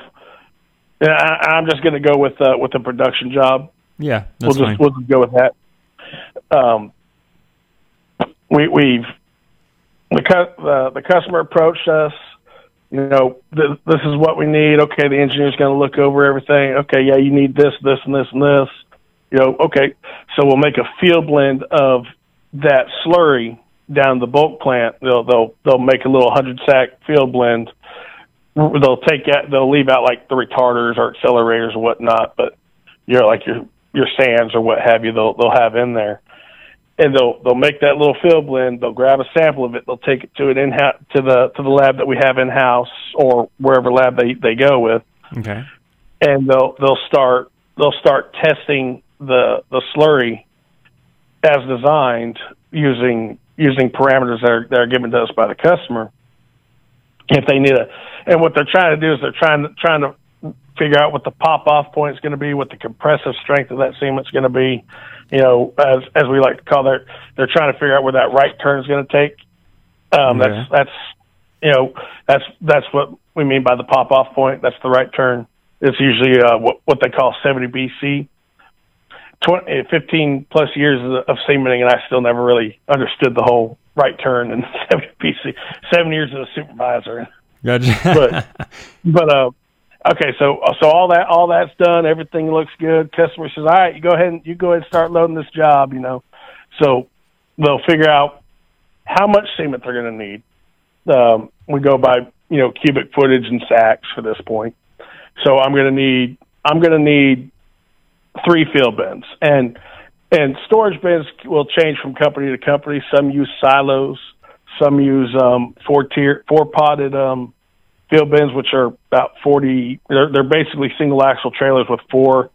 And I, I'm just going to go with uh, with the production job. Yeah, we'll just fine. we'll just go with that. Um, we, we've the the, the customer approached us. You know, th- this is what we need. Okay, the engineer's going to look over everything. Okay, yeah, you need this, this, and this, and this. You know, okay, so we'll make a field blend of that slurry down the bulk plant. They'll they'll they'll make a little hundred sack field blend. They'll take out they'll leave out like the retarders or accelerators or whatnot, but you know, like your your sands or what have you, they'll they'll have in there and they'll they'll make that little fill blend. They'll grab a sample of it. They'll take it to an in to the to the lab that we have in house or wherever lab they they go with. Okay. And they'll they'll start they'll start testing the the slurry as designed using using parameters that are that are given to us by the customer. If they need a, and what they're trying to do is they're trying to trying to figure out what the pop off point is going to be, what the compressive strength of that cement's going to be you know, as as we like to call that, they're trying to figure out where that right turn is going to take. Um, yeah. That's that's you know that's that's what we mean by the pop off point. That's the right turn. It's usually uh, what what they call 70 BC. 20, 15 plus years of cementing, and I still never really understood the whole right turn and 70 BC. Seven years as a supervisor. Gotcha. but but uh, Okay, so so all that all that's done, everything looks good. Customer says, "All right, you go ahead and you go ahead and start loading this job." You know, so they'll figure out how much cement they're going to need. Um, we go by you know cubic footage and sacks for this point. So I'm going to need I'm going to need three field bins and and storage bins will change from company to company. Some use silos, some use um, four tier four potted um, field bins, which are about 40, they're, they're basically single axle trailers with four,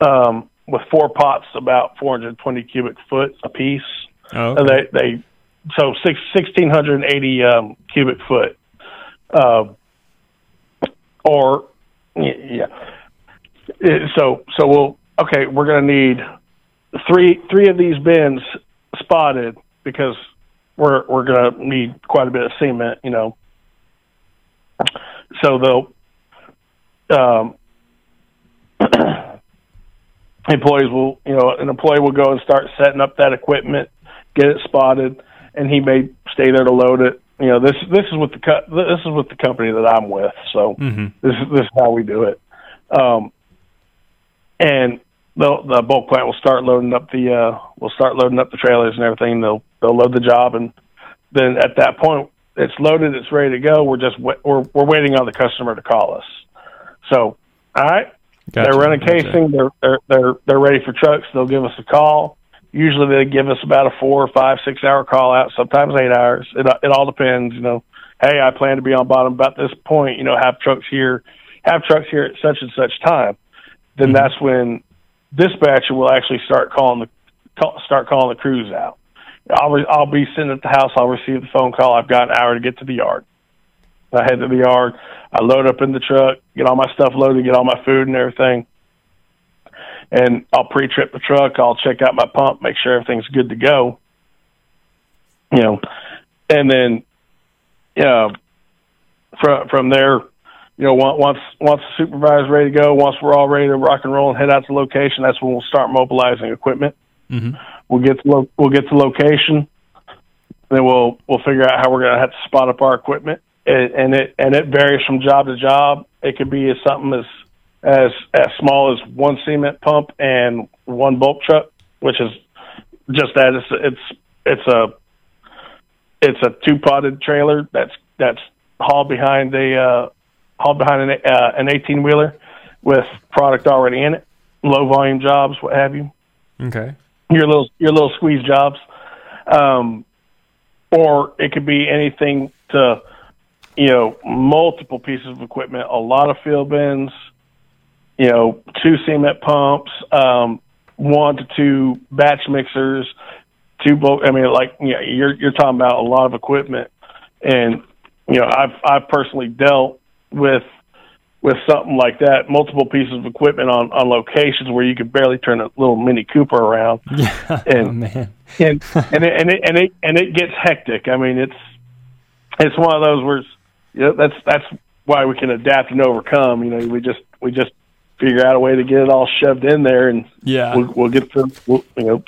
um, with four pots about 420 cubic foot a piece. Oh, And they they so six, 1680 um, cubic foot. Uh, or yeah. It- so so we'll okay. We're gonna need three three of these bins spotted because we're we're gonna need quite a bit of cement. You know. So they'll um, employees will you know an employee will go and start setting up that equipment, get it spotted, and he may stay there to load it. You know this this is with the co- this is with the company that I'm with. So Mhm. this is this is how we do it. Um, and the the bulk plant will start loading up the uh, will start loading up the trailers and everything. They'll they'll load the job, and then at that point, it's loaded, it's ready to go. We're just we're we're waiting on the customer to call us. So, all right, Gotcha, they're running gotcha. casing. They're they're they're they're ready for trucks. They'll give us a call. Usually, they give us about a four, five, six hour call out. Sometimes eight hours. It it all depends. You know, hey, I plan to be on bottom about this point. You know, have trucks here, have trucks here at such and such time. Then mm-hmm. that's when dispatcher will actually start calling the call, start calling the crews out. I'll re- I'll be sitting at the house. I'll receive the phone call. I've got an hour to get to the yard. I head to the yard. I load up in the truck, get all my stuff loaded, get all my food and everything, and I'll pre-trip the truck. I'll check out my pump, make sure everything's good to go. You know, and then, yeah, from from there, you know, on- once once the supervisor's ready to go, once we're all ready to rock and roll and head out to location, that's when we'll start mobilizing equipment. Mhm. We'll get to lo- we'll get to location, then we'll we'll figure out how we're going to have to spot up our equipment, and, and it and it varies from job to job. It could be something as as as small as one cement pump and one bulk truck, which is just that. It's it's it's a it's a two potted trailer that's that's hauled behind a uh, hauled behind an uh, an eighteen wheeler with product already in it, low volume jobs, what have you Okay. Your little your little squeeze jobs, um, or it could be anything to you know multiple pieces of equipment, a lot of field bins, you know, two cement pumps, um, one to two batch mixers, two bulk. I mean, like know, you're you're talking about a lot of equipment, and you know, I've I've personally dealt with with something like that, multiple pieces of equipment on on locations where you could barely turn a little Mini Cooper around Yeah. And- oh man. and and it, and it and it and it gets hectic. I mean, it's it's one of those where you know, that's that's why we can adapt and overcome. You know, we just we just figure out a way to get it all shoved in there, and Yeah. we'll, we'll get to we'll, you know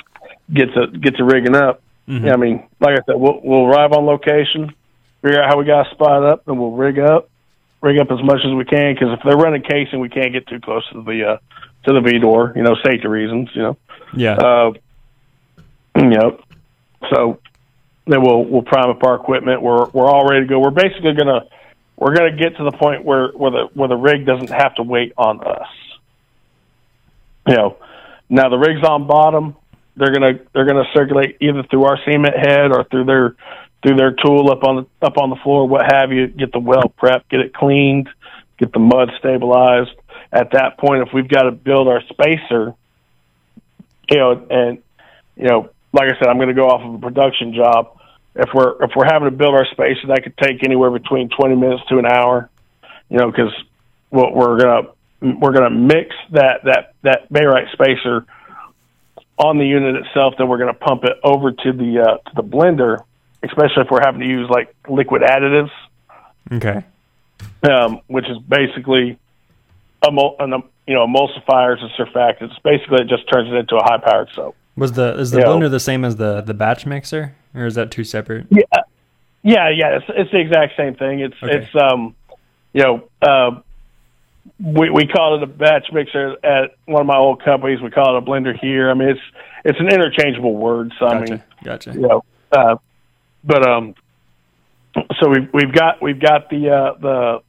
get to get to rigging up. Mhm. Yeah, I mean, like I said, we'll we'll arrive on location, figure out how we got spot up, and we'll rig up, rig up as much as we can. Because if they're running casing, we can't get too close to the uh, to the V door. You know, safety reasons. You know. Yeah. Uh, yep. So then we'll we'll prime up our equipment. We're we're all ready to go. We're basically gonna we're gonna get to the point where where the where the rig doesn't have to wait on us. You know, now the rig's on bottom. They're gonna they're gonna circulate either through our cement head or through their through their tool up on the up on the floor, what have you. Get the well prepped, get it cleaned, get the mud stabilized. At that point, if we've got to build our spacer, you know, and you know, like I said, I'm going to go off of a production job. If we're if we're having to build our spacer, that could take anywhere between 20 minutes to an hour. You know, because what we're gonna we're gonna mix that that that barite spacer on the unit itself. Then we're gonna pump it over to the uh, to the blender, especially if we're having to use like liquid additives, okay. um, which is basically emul- an, um, you know emulsifiers and surfactants. Basically, it just turns it into a high powered soap. Was the is the Yeah. blender the same as the the batch mixer, or is that two separate? Yeah, yeah, yeah. It's it's the exact same thing. It's Okay. it's um, you know, uh, we we call it a batch mixer at one of my old companies. We call it a blender here. I mean, it's it's an interchangeable word. So I Gotcha. mean, Gotcha. you know, uh, but um, so we've we've got we've got the uh, the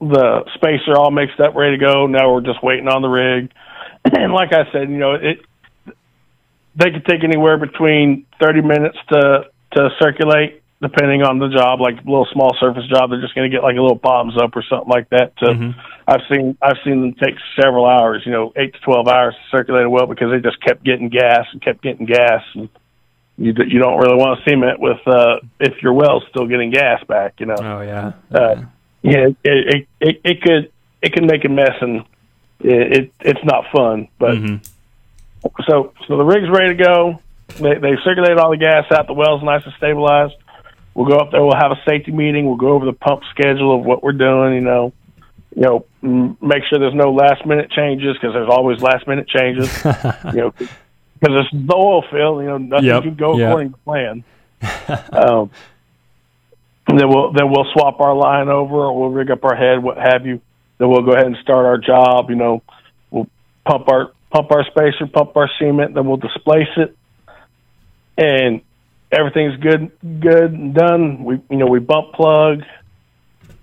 the spacer all mixed up, ready to go. Now we're just waiting on the rig. And like I said, you know, it they could take anywhere between thirty minutes to to circulate depending on the job, like a little small surface job, they're just going to get like a little bottoms up or something like that. To, Mhm. I've seen I've seen them take several hours, you know, eight to twelve hours to circulate a well because they just kept getting gas and kept getting gas, and you you don't really want to cement with uh, if your well's still getting gas back, you know. Oh yeah. Uh, yeah, it, it it it could it can make a mess and it, it it's not fun. But Mhm. so so the rig's ready to go. They they circulated all the gas out. The well's nice and stabilized. We'll go up there. We'll have a safety meeting. We'll go over the pump schedule of what we're doing. You know, you know, m- make sure there's no last minute changes because there's always last minute changes. you know, because it's the oil field. You know, nothing Yep, can go yeah. according to plan. um, then we'll then we'll swap our line over, or we'll rig up our head, what have you. Then we'll go ahead and start our job. You know, we'll pump our pump our spacer, pump our cement, then we'll displace it, and everything's good, good and done. We you know we bump plug,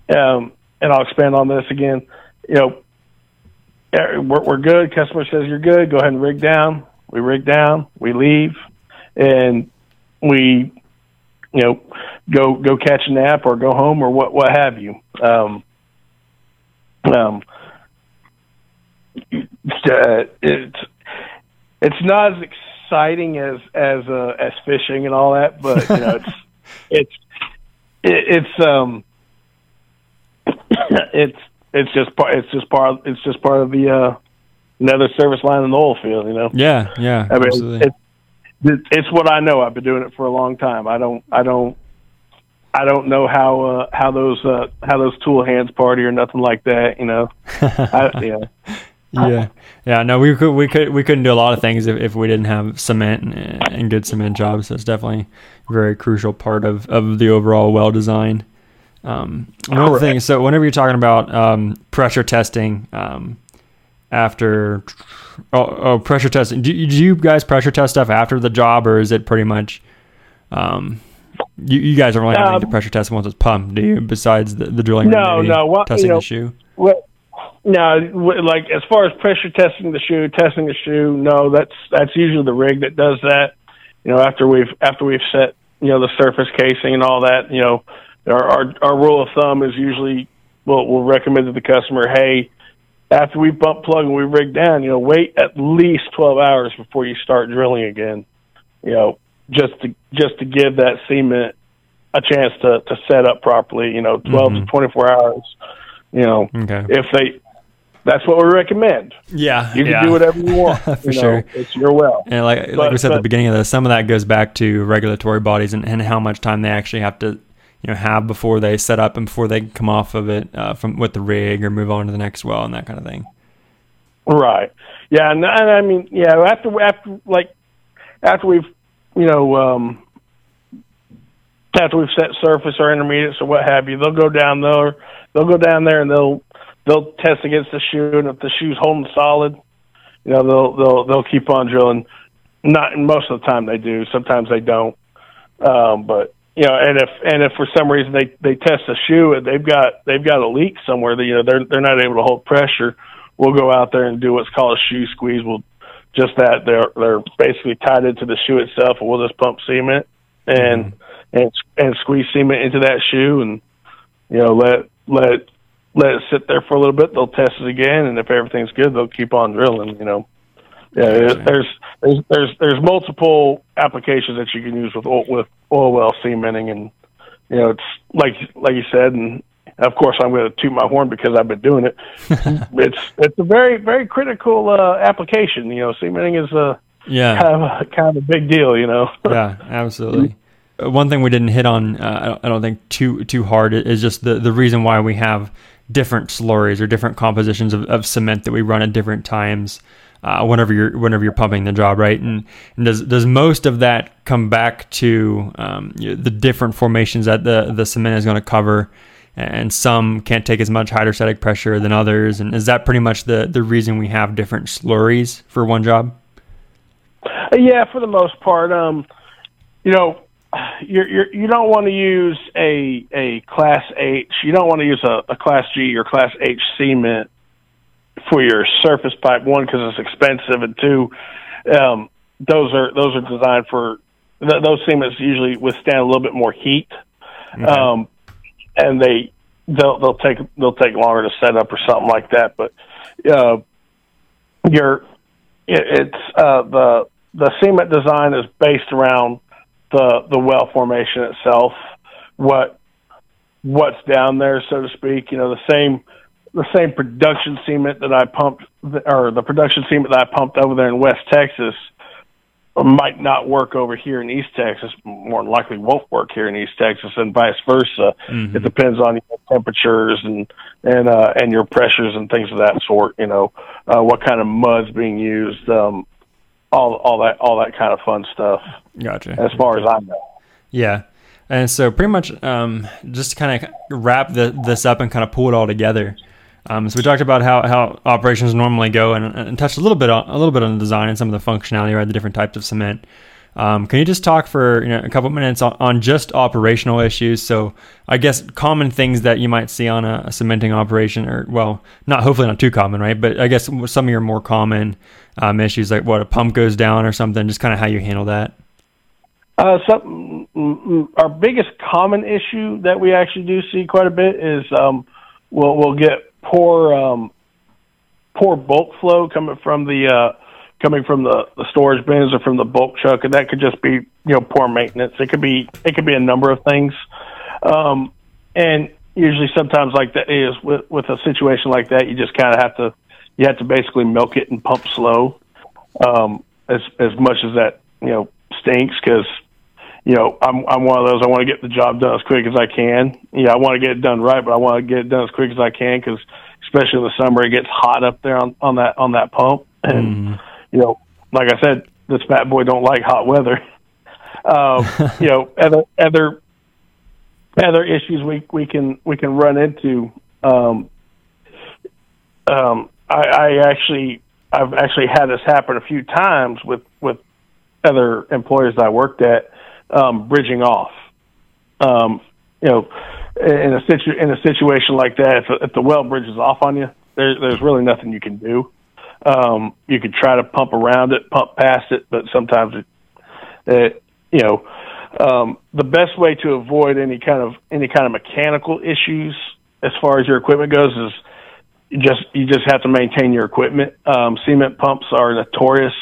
um, and I'll expand on this again. You know, eh, we're, we're good. Customer says you're good. Go ahead and rig down. We rig down. We leave, and we you know, go go catch a nap or go home or what what have you. Um, um, uh, it's it's not as exciting as as uh, as fishing and all that, but you know, it's it's it, it's um it's it's just part it's just part it's just part of the uh another service line in the oil field, you know. Yeah, yeah, I mean, absolutely. it's what I know. I've been doing it for a long time. I don't I don't I don't know how uh, how those uh, how those tool hands party or nothing like that. You know, I, yeah. yeah, yeah. No, we could we could we couldn't do a lot of things if, if we didn't have cement and, and good cement jobs. So it's definitely a very crucial part of, of the overall well design. Um, one other Correct. thing. So whenever you're talking about um, pressure testing, um, after oh, oh pressure testing, do, do you guys pressure test stuff after the job, or is it pretty much? Um, you, you guys don't really have anything to Um, pressure test once it's pumped, do you? Besides the, the drilling, No, no, what- testing you know, the shoe. What? No, like as far as pressure testing the shoe, testing the shoe, no, that's that's usually the rig that does that. You know, after we've after we've set you know the surface casing and all that, you know, our our, our rule of thumb is usually we'll we'll recommend to the customer, hey, after we bump plug and we rig down, you know, wait at least twelve hours before you start drilling again. You know, just to just to give that cement a chance to to set up properly. You know, 12 Mhm. to twenty four hours. You know, Okay. if they that's what we recommend Yeah, you can yeah. do whatever you want For you know, sure. it's your well And like like But- we said at the beginning of this, some of that goes back to regulatory bodies and, and how much time they actually have to you know have before they set up and before they come off of it uh, from with the rig or move on to the next well and that kind of thing. right. Yeah and, and i mean yeah after after like after we've you know um after we've set surface or intermediates or what have you they'll go down there they'll go down there and they'll they'll test against the shoe and if the shoe's holding solid you know they'll they'll they'll keep on drilling. Not most of the time they do sometimes they don't. Um but you know and if and if for some reason they they test the shoe and they've got they've got a leak somewhere that you know they're they're not able to hold pressure we'll go out there and do what's called a shoe squeeze. We'll just that they're they're basically tied into the shoe itself and we'll just pump cement and mm-hmm. and and squeeze cement into that shoe and you know let let let it sit there for a little bit. They'll test it again and if everything's good they'll keep on drilling you know yeah Okay. there's there's there's there's multiple applications that you can use with oil, with oil well cementing and you know it's like like you said and of course I'm going to toot my horn because I've been doing it it's it's a very very critical uh, application you know cementing is a Yeah, kind of a, kind of a big deal you know yeah, absolutely. Uh, One thing we didn't hit on, uh, I don't- I don't think too too hard, is just the the reason why we have different slurries or different compositions of, of cement that we run at different times. Uh, whenever you're whenever you're pumping the job, right? And, and does does most of that come back to um, the different formations that the the cement is going to cover, and some can't take as much hydrostatic pressure than others, and is that pretty much the the reason we have different slurries for one job? Yeah, for the most part. Um, you know, you're, you're, you don't want to use a a class H. You don't want to use a, a class G or class H cement for your surface pipe. One, because it's expensive, and two, um, those are those are designed for th- those cements usually withstand a little bit more heat, Okay. um, and they they'll they'll take they'll take longer to set up or something like that. But uh, your it, it's uh, the the cement design is based around the the well formation itself. What what's down there, so to speak. You know, the same the same production cement that I pumped, or the production cement that I pumped over there in West Texas, might not work over here in East Texas. More than likely, won't work here in East Texas, and vice versa. Mhm. It depends on your temperatures and and uh, and your pressures and things of that sort. You know, uh, what kind of mud's being used. Um, all all that all that kind of fun stuff. Gotcha. As far as I know. Yeah. And so pretty much um, just to kind of wrap the, this up and kind of pull it all together. Um, so we talked about how, how operations normally go and, and touched a little bit on a little bit on the design and some of the functionality, right? The different types of cement. Um, can you just talk for you know, a couple minutes on, on just operational issues? So I guess common things that you might see on a, a cementing operation, or well, not hopefully not too common, right? But I guess some of your more common um, issues, like what a pump goes down or something, just kind of how you handle that. Uh, mm, our biggest common issue that we actually do see quite a bit is um, we'll we'll get poor um, poor bulk flow coming from the uh, coming from the, the storage bins or from the bulk truck, and that could just be you know poor maintenance. It could be it could be a number of things, um, and usually sometimes like that is with with a situation like that, you just kind of have to you have to basically milk it and pump slow um, as as much as that you know stinks because you know I'm I'm one of those I want to get the job done as quick as I can. Yeah, I want to get it done right, but I want to get it done as quick as I can because especially in the summer it gets hot up there on on that on that pump and Mhm. you know like I said this fat boy don't like hot weather. Um, you know other other other issues we we can we can run into. Um, um, I, I actually I've actually had this happen a few times with with other employers that I worked at um, bridging off. Um, you know, in a situ in a situation like that, if, if the well bridges off on you, there, there's really nothing you can do. Um, you could try to pump around it, pump past it, but sometimes it, it you know, um, the best way to avoid any kind of any kind of mechanical issues as far as your equipment goes is you just you just have to maintain your equipment. Um, cement pumps are notorious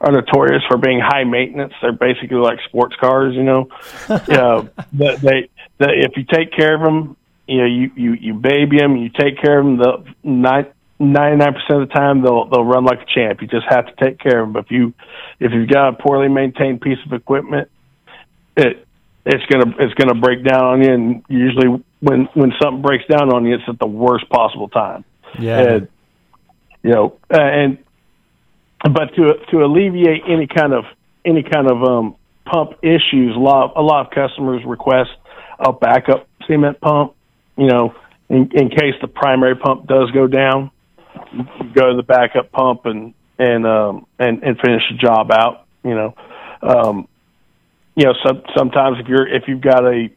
are notorious for being high maintenance. They're basically like sports cars, you know. yeah, but they, they if you take care of them, you know, you you you baby them, you take care of them. The nine. 99% of the time they'll they'll run like a champ. You just have to take care of them. But if you if you've got a poorly maintained piece of equipment, it it's gonna it's gonna break down on you. And usually when when something breaks down on you, it's at the worst possible time. Yeah. And you know, uh, and but to to alleviate any kind of any kind of um, pump issues, a lot of, a lot of customers request a backup cement pump. You know, in, in case the primary pump does go down, you go to the backup pump and and um, and and finish the job out. You know, um, you know, some, sometimes if you're if you've got a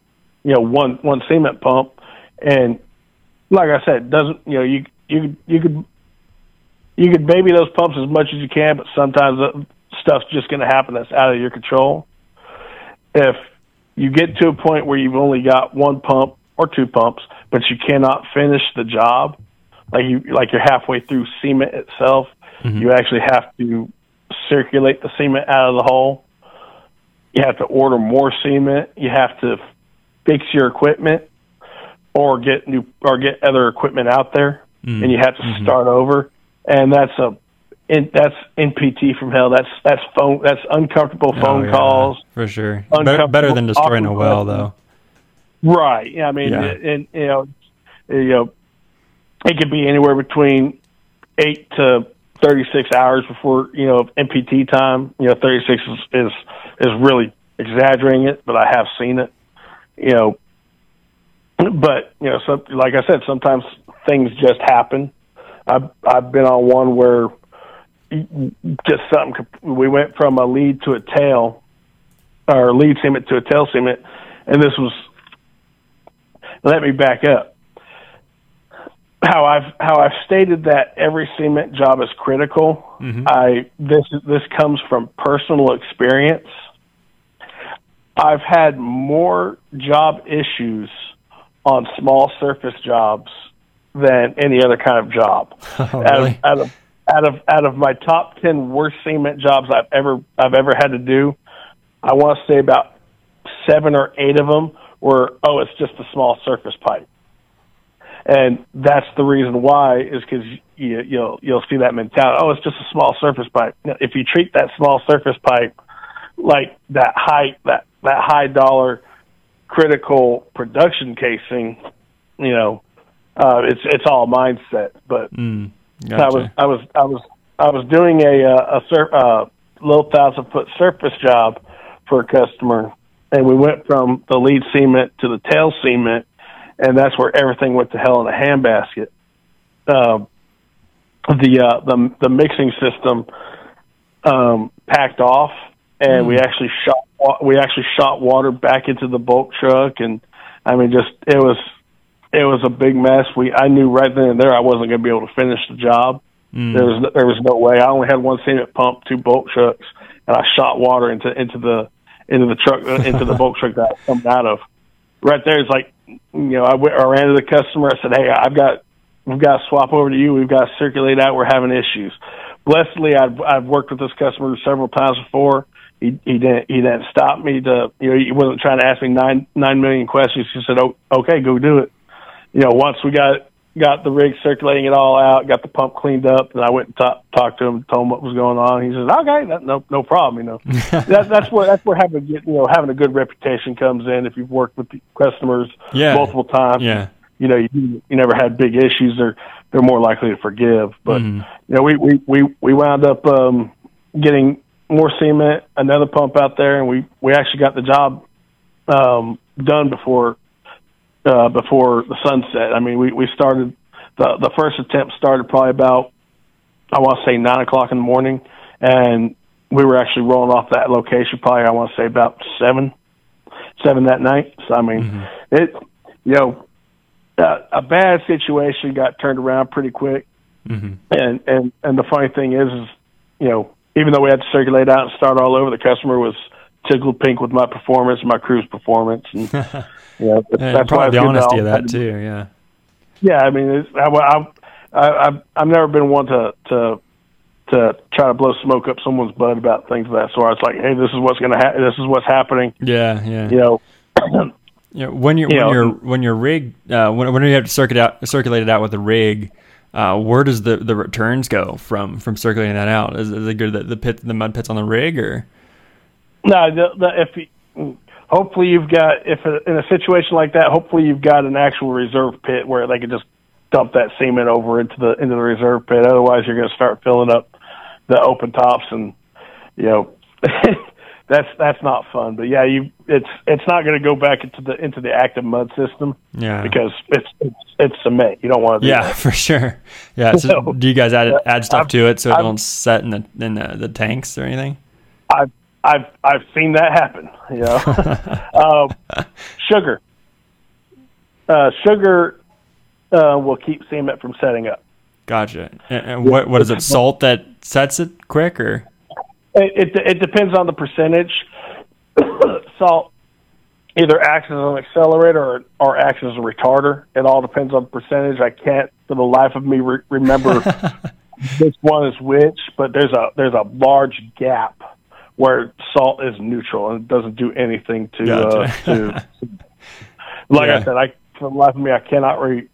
you know one one cement pump and like I said, doesn't you know you you you could you can baby those pumps as much as you can, but sometimes uh, stuff's just going to happen that's out of your control. If you get to a point where you've only got one pump or two pumps, but you cannot finish the job, like you like you're halfway through cement itself, Mhm. you actually have to circulate the cement out of the hole. You have to order more cement. You have to fix your equipment or get new or get other equipment out there, Mm. and you have to Mhm. start over. And that's a in, that's NPT from hell. That's that's phone. That's uncomfortable oh, phone Oh, yeah, calls. for sure. Better, better than destroying a well, though. Right. Yeah. I mean, Yeah. and you know, you know, it could be anywhere between eight to thirty-six hours before you know NPT time. You know, thirty-six is is, is really exaggerating it, but I have seen it. You know, but you know, some, like I said, sometimes things just happen. I've I've been on one where just something. We went from a lead to a tail, or lead cement to a tail cement, and this was. Let me back up. How I've how I've stated that every cement job is critical. Mhm. I this this comes from personal experience. I've had more job issues on small surface jobs than any other kind of job. Oh, really? out, of, out of out of out of my top ten worst cement jobs I've ever I've ever had to do, I want to say about seven or eight of them were oh it's just a small surface pipe, and that's the reason why is because you, you'll you'll see that mentality oh it's just a small surface pipe. If you treat that small surface pipe like that high that that high dollar critical production casing, you know, uh, it's it's all mindset. But Mm, I was I was I was I was doing a uh, a sur- uh, low thousand foot surface job for a customer, and we went from the lead cement to the tail cement, and that's where everything went to hell in a handbasket. Um, the uh, the the mixing system um, packed off, and we actually shot we actually shot water back into the bulk truck, and I mean, just it was it was a big mess. We I knew right then and there I wasn't going to be able to finish the job. Mm. There was no, there was no way. I only had one cement pump, two bulk trucks, and I shot water into into the into the truck into the bulk truck that I was coming out of. Right there is like, you know, I, went, I ran to the customer. I said, "Hey, I've got we've got to swap over to you. We've got to circulate out. We're having issues." Blessedly, I've I've worked with this customer several times before. He he didn't he didn't stop me to you know he wasn't trying to ask me nine nine million questions. He said, "Oh, okay, go do it." You know, once we got got the rig circulating it all out, got the pump cleaned up, and I went and talk, talked to him, told him what was going on. He says, "Okay, that, no no problem." You know, that, that's where that's where having a good, you know having a good reputation comes in. If you've worked with the customers Yeah. multiple times, Yeah. you know you you never had big issues. They're they're more likely to forgive. But Mhm. you know, we we we we wound up um, getting more cement, another pump out there, and we we actually got the job um, done before uh, before the sunset. I mean, we we started the the first attempt started probably about I want to say nine o'clock in the morning, and we were actually rolling off that location probably I want to say about seven seven that night. So I mean, it you know uh, a bad situation got turned around pretty quick. Mhm. And and and the funny thing is, is you know, even though we had to circulate out and start all over, the customer was tickled pink with my performance, my crew's performance, and you know, Yeah, that's probably why the honesty of that too. Yeah. Yeah, I mean, it's, I, I, I, I've I've never been one to to to try to blow smoke up someone's butt about things of that sort. It's like, hey, this is what's going to happen. This is what's happening. Yeah. Yeah. You know, Yeah, when you're You when know, you're when your rig uh, when when you have to circuit out circulate it out with a rig, uh, where does the, the returns go from from circulating that out? Is, is it good that the pit the mud pits on the rig or? No, the, the, if you, hopefully you've got if a, in a situation like that, hopefully you've got an actual reserve pit where they can just dump that cement over into the into the reserve pit. Otherwise, you're going to start filling up the open tops, and you know that's that's not fun. But yeah, you it's it's not going to go back into the into the active mud system Yeah. because it's it's, it's cement. You don't want to. Do Yeah, that. for sure. Yeah. So So, do you guys add add stuff I've- to it so it I've- don't set in the in the, the tanks or anything? I've I've I've seen that happen. You know, um, sugar. Uh, sugar uh, will keep cement from setting up. Gotcha. And, and what what is it? Salt that sets it quicker? It, it it depends on the percentage. Salt either acts as an accelerator or, or acts as a retarder. It all depends on the percentage. I can't, for the life of me, re- remember which one is which. But there's a there's a large gap where salt is neutral and it doesn't do anything to uh, to. Like Yeah. I said, I for the life of me, I cannot re,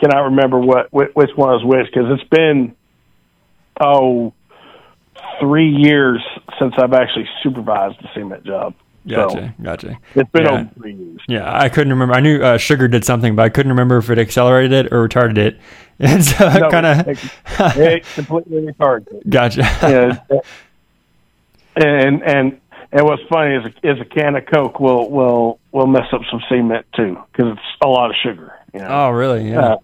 cannot remember what which one is which because it's been oh three years since I've actually supervised a cement job. Gotcha. Gotcha. It's been Yeah. over three years. Yeah, I couldn't remember. I knew uh, sugar did something, but I couldn't remember if it accelerated it or retarded it. And so No, kind it, of it completely retarded. it. gotcha. Yeah, and and and what's funny is a, is a can of Coke will will will mess up some cement too because it's a lot of sugar. You know. oh, really? Yeah.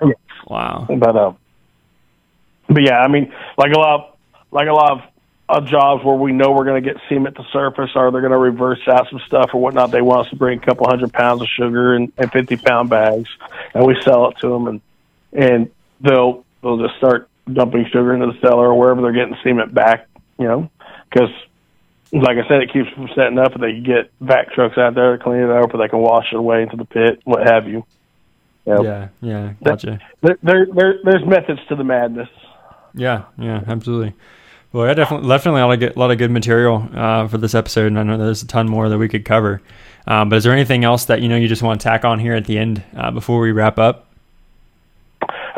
Uh, wow. but uh, but yeah, I mean, like a lot, of, like a lot of, of jobs where we know we're going to get cement to surface, or they're going to reverse out some stuff or whatnot. They want us to bring a couple hundred pounds of sugar in, in fifty pound bags, and we sell it to them, and and they'll they'll just start dumping sugar into the cellar or wherever they're getting cement back, you know, because like I said, it keeps from setting up, and they can get vac trucks out there to clean it up, or they can wash it away into the pit, what have you. Yep. Yeah, yeah, gotcha. There, there, there, there's methods to the madness. Yeah, yeah, absolutely. Well, I definitely, definitely a lot of good, lot of good material uh, for this episode, and I know there's a ton more that we could cover. Um, but is there anything else that you know you just want to tack on here at the end uh, before we wrap up?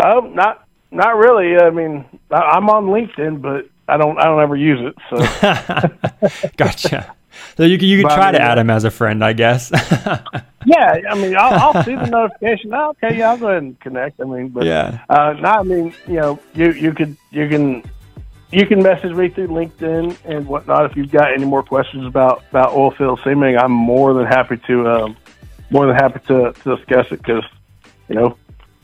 Um, not, not really. I mean, I'm on LinkedIn, but I don't, I don't ever use it. So, gotcha. So you can you can try to add him as a friend, I guess. yeah, I mean, I'll, I'll see the notification. Oh, okay, yeah, I'll go ahead and connect. I mean, but yeah, uh, no, I mean, you know, you you could you can you can message me through LinkedIn and whatnot if you've got any more questions about about oil field cementing. I'm more than happy to um, more than happy to, to discuss it because you know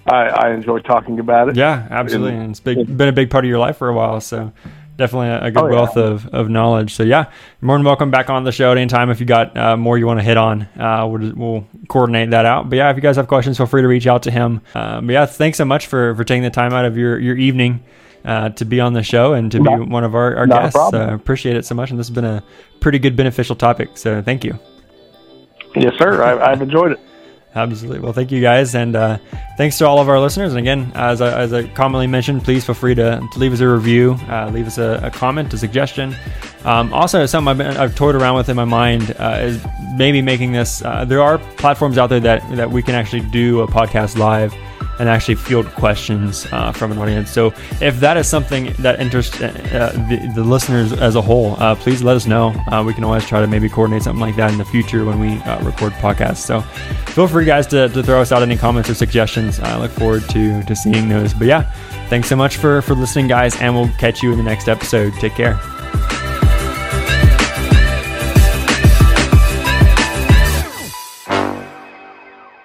I, I enjoy talking about it. Yeah, absolutely, and, and it's big, been a big part of your life for a while. So definitely a, a good oh, yeah. wealth of, of knowledge. So yeah, more than welcome back on the show at any time if you got uh, more you want to hit on. Uh, we'll, we'll, coordinate that out. But yeah, if you guys have questions, feel free to reach out to him. Um, but yeah, thanks so much for for taking the time out of your your evening uh, to be on the show and to be one of our, our guests. Uh, appreciate it so much. And this has been a pretty good beneficial topic. So thank you. Yes, sir. I, I've enjoyed it. Absolutely. Well, thank you guys, and uh, thanks to all of our listeners. And again, as I, as I commonly mentioned, please feel free to, to leave us a review, uh, leave us a, a, comment, a suggestion. Um, also, something I've, been, I've toyed around with in my mind uh, is maybe making this. Uh, there are platforms out there that that we can actually do a podcast live and actually field questions uh, from an audience. So if that is something that interests uh, the, the, listeners as a whole, uh, please let us know. Uh, we can always try to maybe coordinate something like that in the future when we uh, record podcasts. So feel free, guys, to, to throw us out any comments or suggestions. I look forward to to seeing those. But yeah, thanks so much for for listening, guys, and we'll catch you in the next episode. Take care.